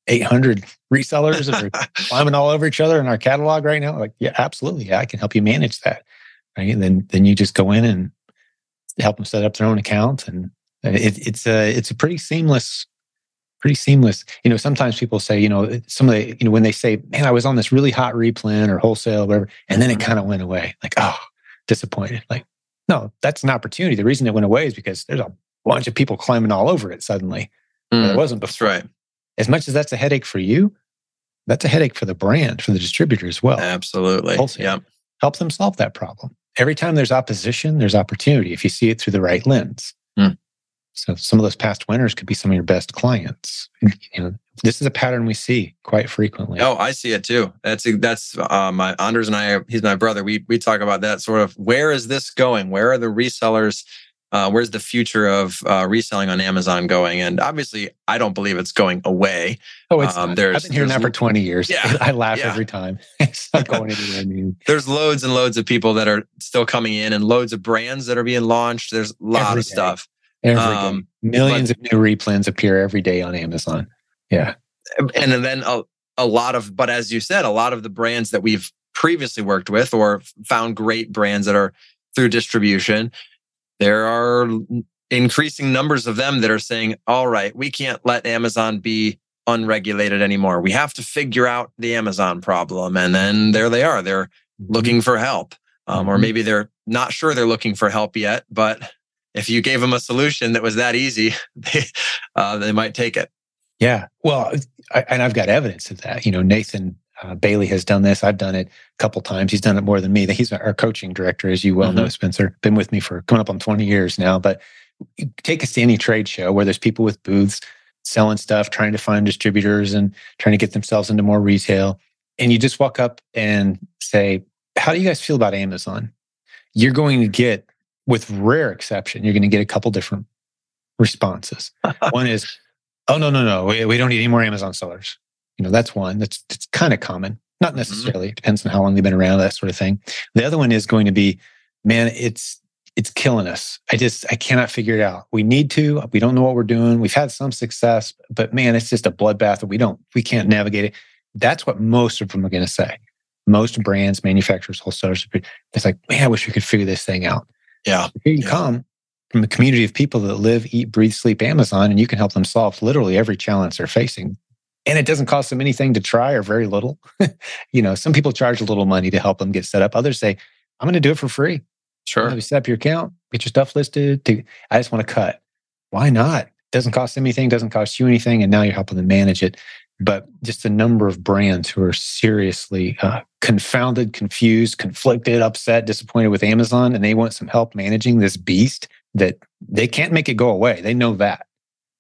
800 resellers that are climbing all over each other in our catalog right now? Like, yeah, absolutely. Yeah, I can help you manage that. Right. And then then you just go in and help them set up their own account. And it, it's a it's a pretty seamless, pretty seamless. You know, sometimes people say, you know, some of the, you know, when they say, man, I was on this really hot replen or wholesale, or whatever, and then it Mhm. kind of went away. Like, oh, disappointed. Like, no, that's an opportunity. The reason it went away is because there's a bunch of people climbing all over it suddenly. Mm, wasn't that's right. as much as that's a headache for you, that's a headache for the brand, for the distributor as well. Absolutely. Yeah. Help them solve that problem. Every time there's opposition, there's opportunity if you see it through the right lens. Hmm. So some of those past winners could be some of your best clients. You know, this is a pattern we see quite frequently. Oh, I see it too. That's that's uh, my Anders and I. He's my brother. We we talk about that sort of. Where is this going? Where are the resellers? Uh, where's the future of uh, reselling on Amazon going? And obviously, I don't believe it's going away. Oh, it's um, there's- I've been hearing that for 20 years. Yeah. I laugh Yeah. every time. it's not going anywhere new. There's loads and loads of people that are still coming in, and loads of brands that are being launched. There's a lot Every of day. stuff. Every day. Um, Millions of new replens appear every day on Amazon. Yeah. and then a, a lot of but as you said a lot of the brands that we've previously worked with or found great brands that are through distribution there are increasing numbers of them that are saying all right we can't let amazon be unregulated anymore we have to figure out the amazon problem and then there they are they're looking for help um, or Mhm. maybe they're not sure they're looking for help yet but if you gave them a solution that was that easy they, uh, they might take it Yeah. Well, I, and I've got evidence of that. You know, Nathan uh, Bailey has done this. I've done it a couple times. He's done it more than me. He's our coaching director, as you well know, Spencer. Been with me for coming up on 20 years now. But take us to any trade show where there's people with booths selling stuff, trying to find distributors and trying to get themselves into more retail. And you just walk up and say, How do you guys feel about Amazon? You're going to get, with rare exception, you're going to get a couple different responses. One is, oh no no no we, we don't need any more amazon sellers you know that's one. That's, that's kind of common. Not mm-hmm. necessarily. It depends on how long they've been around that sort of thing. The other one is going to be man it's it's killing us. I just i cannot figure it out. We need to. We don't know what we're doing. We've had some success but man it's just a bloodbath that we don't we can't navigate it. That's what most of them are going to say. Most brands manufacturers wholesalers it's like man i wish we could figure this thing out. Yeah. Here you Yeah. come from a community of people that live, eat, breathe, sleep Amazon, and you can help them solve literally every challenge they're facing. And it doesn't cost them anything to try or very little. you know, some people charge a little money to help them get set up. Others say, I'm going to do it for free. sure you set up your account, get your stuff listed. To, I just want to cut. Why not? Doesn't cost them anything, doesn't cost you anything. And now you're helping them manage it. But just a number of brands who are seriously uh, confounded, confused, conflicted, upset, disappointed with Amazon, and they want some help managing this beast that they can't make it go away. They know that.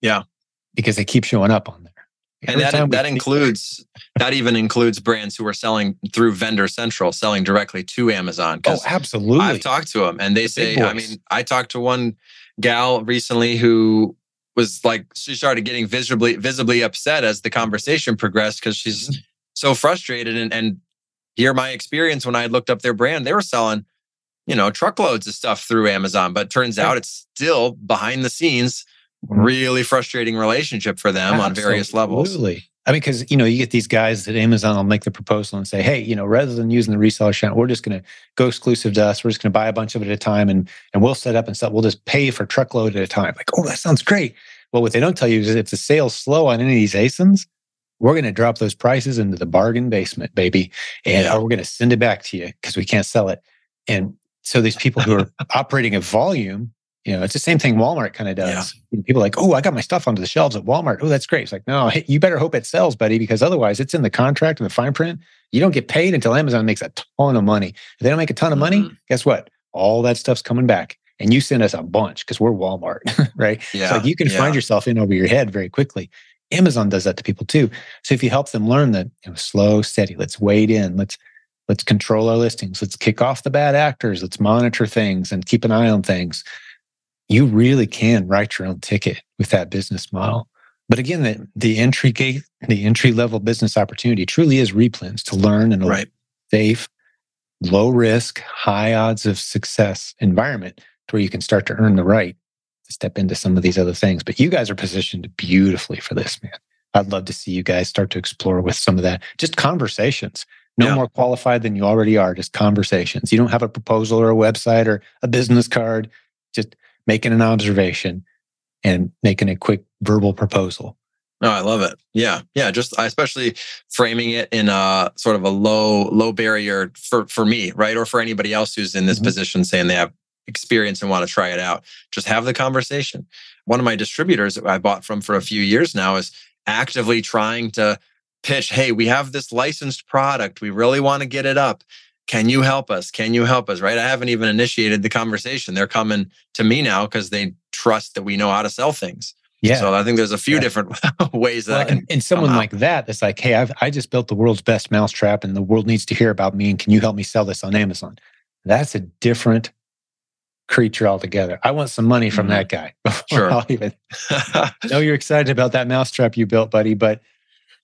Yeah. Because they keep showing up on there. And Every that that includes that even includes brands who are selling through vendor central selling directly to amazon Oh, absolutely. i've talked to them and they The say i mean i talked to one gal recently who was like she started getting visibly visibly upset as the conversation progressed because she's Mm-hmm. so frustrated and and hear my experience when i looked up their brand they were selling you know truckloads of stuff through amazon but turns out it's still behind the scenes Mm-hmm. really frustrating relationship for them on various levels Absolutely. I mean, because you know, you get these guys at Amazon will make the proposal and say, "Hey, you know, rather than using the reseller channel, we're just going to go exclusive to us. We're just going to buy a bunch of it at a time, and and we'll set up and sell. We'll just pay for truckload at a time." Like, oh, that sounds great. Well, what they don't tell you is if the sales slow on any of these ASINs, we're going to drop those prices into the bargain basement, baby, and Yeah. Uh, we're going to send it back to you because we can't sell it. And so these people who are operating at volume You know, it's the same thing Walmart kind of does. Yeah. People are like, oh, I got my stuff onto the shelves at Walmart. Oh, that's great. It's like, no, you better hope it sells, buddy, because otherwise it's in the contract and the fine print. You don't get paid until Amazon makes a ton of money. If they don't make a ton of money, mm-hmm. guess what? All that stuff's coming back. And you send us a bunch because we're Walmart, right? Yeah. So like you can yeah. find yourself in over your head very quickly. Amazon does that to people too. So if you help them learn that, you know, slow, steady, let's wade in, let's let's control our listings, let's kick off the bad actors, let's monitor things and keep an eye on things you really can write your own ticket with that business model. But again, the, the entry gate, the entry level business opportunity truly is replens to learn in a right. safe, low risk, high odds of success environment to where you can start to earn the right to step into some of these other things. But you guys are positioned beautifully for this, man. I'd love to see you guys start to explore with some of that. Just conversations. No yeah. more qualified than you already are, just conversations. You don't have a proposal or a website or a business card. Just making an observation and making a quick verbal proposal. No, I love it. Yeah. Yeah. Just especially framing it in a sort of a low, low barrier for, for me, right? Or for anybody else who's in this mm-hmm. position saying they have experience and want to try it out. Just have the conversation. One of my distributors that I bought from for a few years now is actively trying to pitch, hey, we have this licensed product. We really want to get it up can you help us? Can you help us? Right. I haven't even initiated the conversation. They're coming to me now because they trust that we know how to sell things. Yeah. So I think there's a few yeah. different ways that well, I can. And, and someone like that that's like, hey, I've, I just built the world's best mousetrap and the world needs to hear about me. And can you help me sell this on Amazon? That's a different creature altogether. I want some money from mm-hmm. that guy. Sure. I'll even know you're excited about that mousetrap you built, buddy, but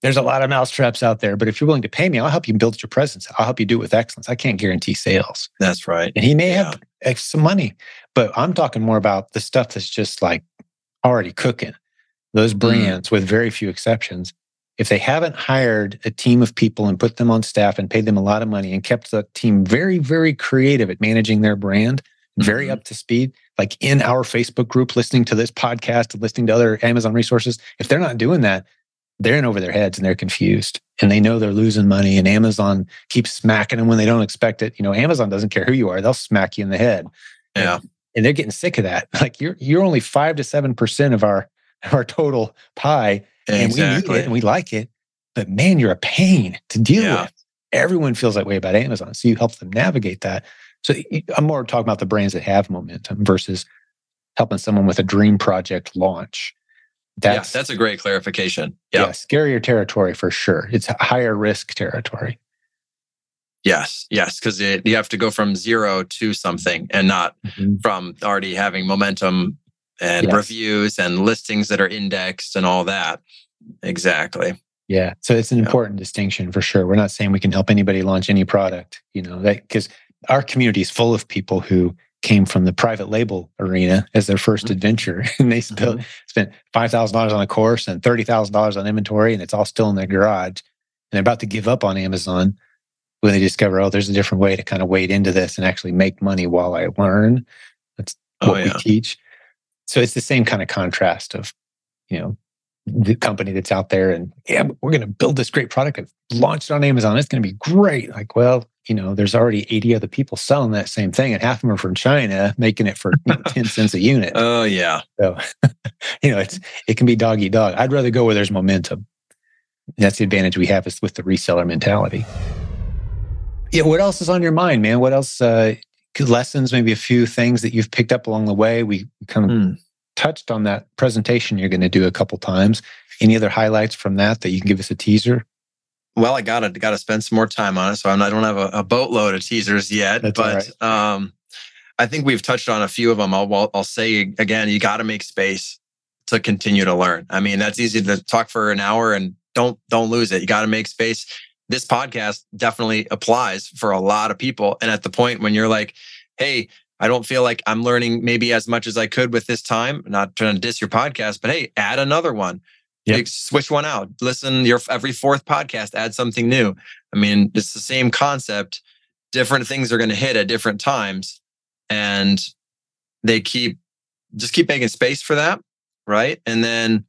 there's a lot of mousetraps out there, but if you're willing to pay me, I'll help you build your presence. I'll help you do it with excellence. I can't guarantee sales. That's right. And he may yeah. have some money, but I'm talking more about the stuff that's just like already cooking. Those mm. brands, mm. with very few exceptions, if they haven't hired a team of people and put them on staff and paid them a lot of money and kept the team very, very creative at managing their brand, mm-hmm. very up to speed, like in our Facebook group, listening to this podcast listening to other Amazon resources, if they're not doing that, they're in over their heads and they're confused and they know they're losing money and Amazon keeps smacking them when they don't expect it. You know, Amazon doesn't care who you are. They'll smack you in the head. Yeah. And, and they're getting sick of that. Like you're, you're only five to 7% of our, of our total pie. And we need it and we like it, but man, you're a pain to deal yeah. with. Everyone feels that way about Amazon. So you help them navigate that. So I'm more talking about the brands that have momentum versus helping someone with a dream project launch that's, yeah, that's a great clarification. Yeah. yeah, scarier territory for sure. It's higher risk territory. Yes, yes, because you have to go from zero to something and not mm-hmm. from already having momentum and yes. reviews and listings that are indexed and all that. Exactly. Yeah. So it's an important distinction for sure. We're not saying we can help anybody launch any product, you know, that because our community is full of people who came from the private label arena as their 1st mm-hmm. adventure and they spent, mm-hmm. spent $5,000 on a course and $30,000 on inventory and it's all still in their garage. And they're about to give up on Amazon when they discover, oh, there's a different way to kind of wade into this and actually make money while I learn. That's oh, what yeah. we teach. So it's the same kind of contrast of, you know, the company that's out there and yeah, we're going to build this great product. I've launched on Amazon. It's going to be great. Like, well, you know, there's already 80 other people selling that same thing, and half of them are from China, making it for you know, 10 cents a unit. Oh yeah. So, you know, it's it can be dog eat dog. I'd rather go where there's momentum. That's the advantage we have is with the reseller mentality. Yeah. What else is on your mind, man? What else? Uh, lessons, maybe a few things that you've picked up along the way. We kind of hmm. touched on that presentation you're going to do a couple times. Any other highlights from that that you can give us a teaser? Well, I gotta gotta spend some more time on it. So I'm, I don't have a, a boatload of teasers yet, That's but right. um, I think we've touched on a few of them. I'll I'll say again, you got to make space to continue to learn. I mean, that's easy to talk for an hour and don't don't lose it. You got to make space. This podcast definitely applies for a lot of people. And at the point when you're like, hey, I don't feel like I'm learning maybe as much as I could with this time. Not trying to diss your podcast, but hey, add another one Yep. switch one out. Listen, your every fourth podcast, add something new. I mean, it's the same concept. Different things are going to hit at different times, and they keep just keep making space for that, right? And then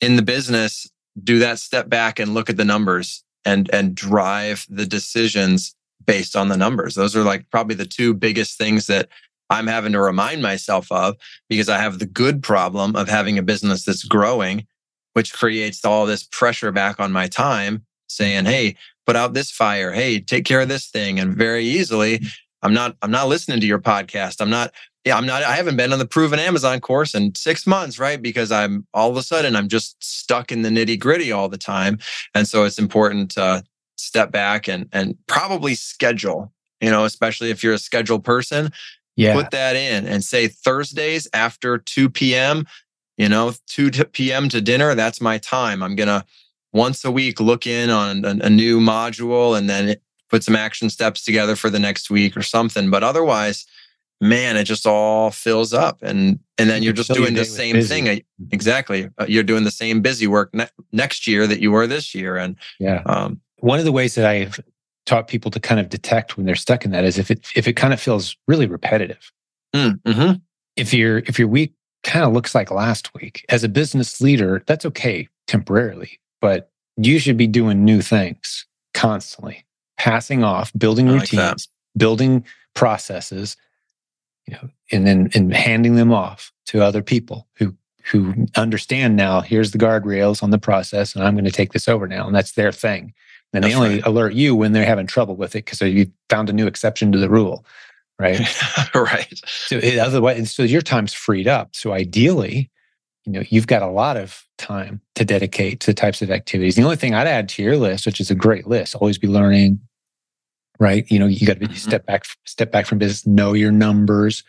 in the business, do that step back and look at the numbers and and drive the decisions based on the numbers. Those are like probably the two biggest things that I'm having to remind myself of because I have the good problem of having a business that's growing, which creates all this pressure back on my time saying, Hey, put out this fire. Hey, take care of this thing. And very easily, I'm not, I'm not listening to your podcast. I'm not, yeah, I'm not, I haven't been on the proven Amazon course in six months, right? Because I'm all of a sudden, I'm just stuck in the nitty gritty all the time. And so it's important to step back and, and probably schedule, you know, especially if you're a scheduled person, yeah. put that in and say Thursdays after 2 p.m., you know, 2 p.m. to dinner, that's my time. I'm going to once a week look in on a, a new module and then put some action steps together for the next week or something. But otherwise, man, it just all fills up, and and then you're just doing the same thing. Mm-hmm. Exactly, uh, you're doing the same busy work ne- next year that you were this year. And yeah, um, one of the ways that I've taught people to kind of detect when they're stuck in that is if it if it kind of feels really repetitive. Mm, mm-hmm. If your if your week kind of looks like last week as a business leader, that's okay temporarily, but you should be doing new things constantly, passing off, building like routines, that. building processes, you know, and then and handing them off to other people who who understand now. Here's the guardrails on the process, and I'm going to take this over now, and that's their thing. And that's they only right. alert you when they're having trouble with it because you found a new exception to the rule, right? right. So it, otherwise, so your time's freed up. So ideally, you know, you've got a lot of time to dedicate to types of activities. The only thing I'd add to your list, which is a great list, always be learning, right? You know, you got to mm-hmm. step back, step back from business, know your numbers.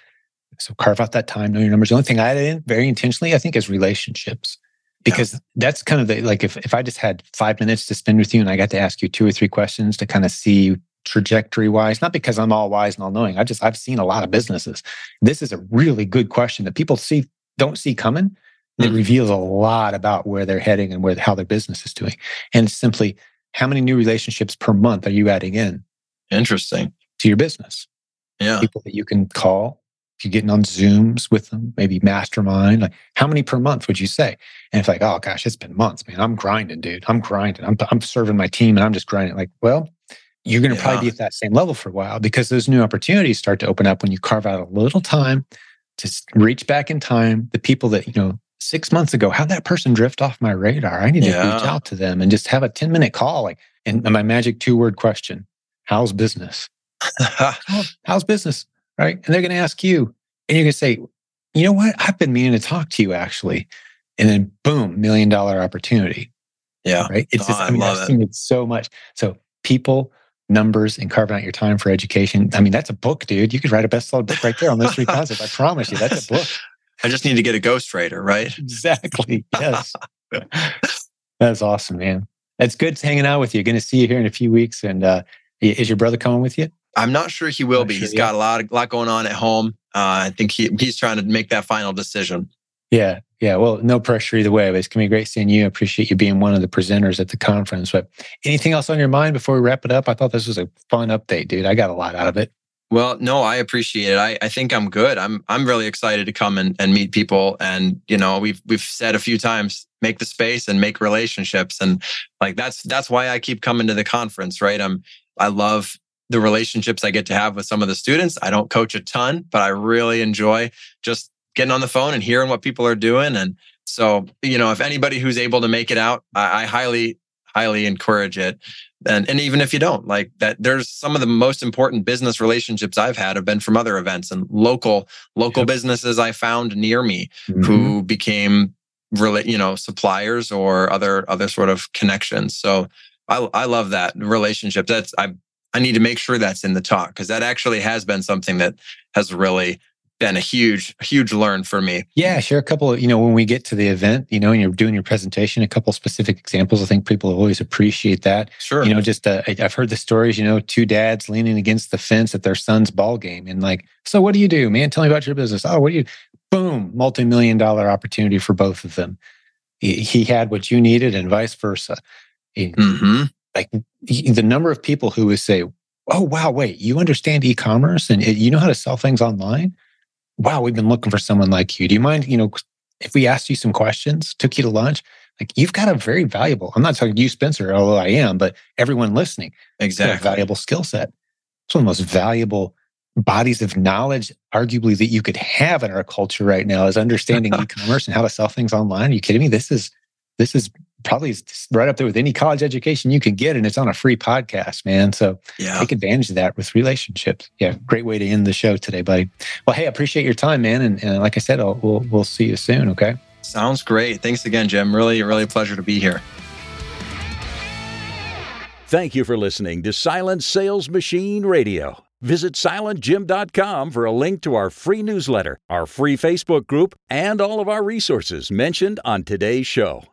So carve out that time, know your numbers. The only thing I added in very intentionally, I think, is relationships. Because yeah. that's kind of the like if, if I just had five minutes to spend with you and I got to ask you two or three questions to kind of see trajectory wise, not because I'm all wise and all knowing. I just I've seen a lot of businesses. This is a really good question that people see don't see coming. It mm-hmm. reveals a lot about where they're heading and where how their business is doing. And simply how many new relationships per month are you adding in? Interesting. To your business. Yeah. People that you can call, you're getting on Zooms with them, maybe mastermind, like how many per month would you say? And it's like, oh gosh, it's been months, man. I'm grinding, dude. I'm grinding. I'm, I'm serving my team and I'm just grinding. Like, well, you're going to yeah. probably be at that same level for a while because those new opportunities start to open up when you carve out a little time to reach back in time. The people that, you know, six months ago, how'd that person drift off my radar? I need to reach out to them and just have a 10 minute call. Like, and my magic two word question how's business? how's business? Right. And they're going to ask you, and you're going to say, you know what? I've been meaning to talk to you actually. And then boom, million dollar opportunity. Yeah. Right. It's just, oh, I, I mean, I've it. seen it so much. So people, numbers, and carving out your time for education. I mean, that's a book, dude. You could write a bestseller book right there on those three concepts. I promise you, that's a book. I just need to get a ghostwriter, right? Exactly. Yes. that's awesome, man. It's good hanging out with you. Going to see you here in a few weeks. And uh, is your brother coming with you? I'm not sure he will not be. Sure He's yet. got a lot, of, lot going on at home. Uh, I think he, he's trying to make that final decision. Yeah. Yeah. Well, no pressure either way, but it's going to be great seeing you. I appreciate you being one of the presenters at the conference. But anything else on your mind before we wrap it up? I thought this was a fun update, dude. I got a lot out of it. Well, no, I appreciate it. I, I think I'm good. I'm I'm really excited to come and, and meet people. And you know, we've we've said a few times, make the space and make relationships. And like that's that's why I keep coming to the conference, right? I'm I love the relationships I get to have with some of the students. I don't coach a ton, but I really enjoy just getting on the phone and hearing what people are doing. And so, you know, if anybody who's able to make it out, I, I highly, highly encourage it and and even if you don't like that there's some of the most important business relationships i've had have been from other events and local local yep. businesses i found near me mm-hmm. who became really you know suppliers or other other sort of connections so i i love that relationship that's i i need to make sure that's in the talk because that actually has been something that has really been a huge, huge learn for me. Yeah, share a couple of, you know, when we get to the event, you know, and you're doing your presentation, a couple specific examples. I think people always appreciate that. Sure. You know, just uh, I've heard the stories, you know, two dads leaning against the fence at their son's ball game and like, so what do you do, man? Tell me about your business. Oh, what do you, boom, multi-million dollar opportunity for both of them. He, he had what you needed and vice versa. mm-hmm. Like the number of people who would say, oh, wow, wait, you understand e-commerce and you know how to sell things online? Wow, we've been looking for someone like you. Do you mind, you know, if we asked you some questions, took you to lunch? Like you've got a very valuable, I'm not talking to you, Spencer, although I am, but everyone listening. Exactly. valuable skill set. It's one of the most valuable bodies of knowledge, arguably, that you could have in our culture right now is understanding e-commerce and how to sell things online. Are you kidding me? This is this is probably right up there with any college education you can get, and it's on a free podcast, man. So yeah. take advantage of that with relationships. Yeah, great way to end the show today, buddy. Well, hey, I appreciate your time, man, and, and like I said, I'll, we'll we'll see you soon. Okay. Sounds great. Thanks again, Jim. Really, really a pleasure to be here. Thank you for listening to Silent Sales Machine Radio. Visit silentjim.com for a link to our free newsletter, our free Facebook group, and all of our resources mentioned on today's show.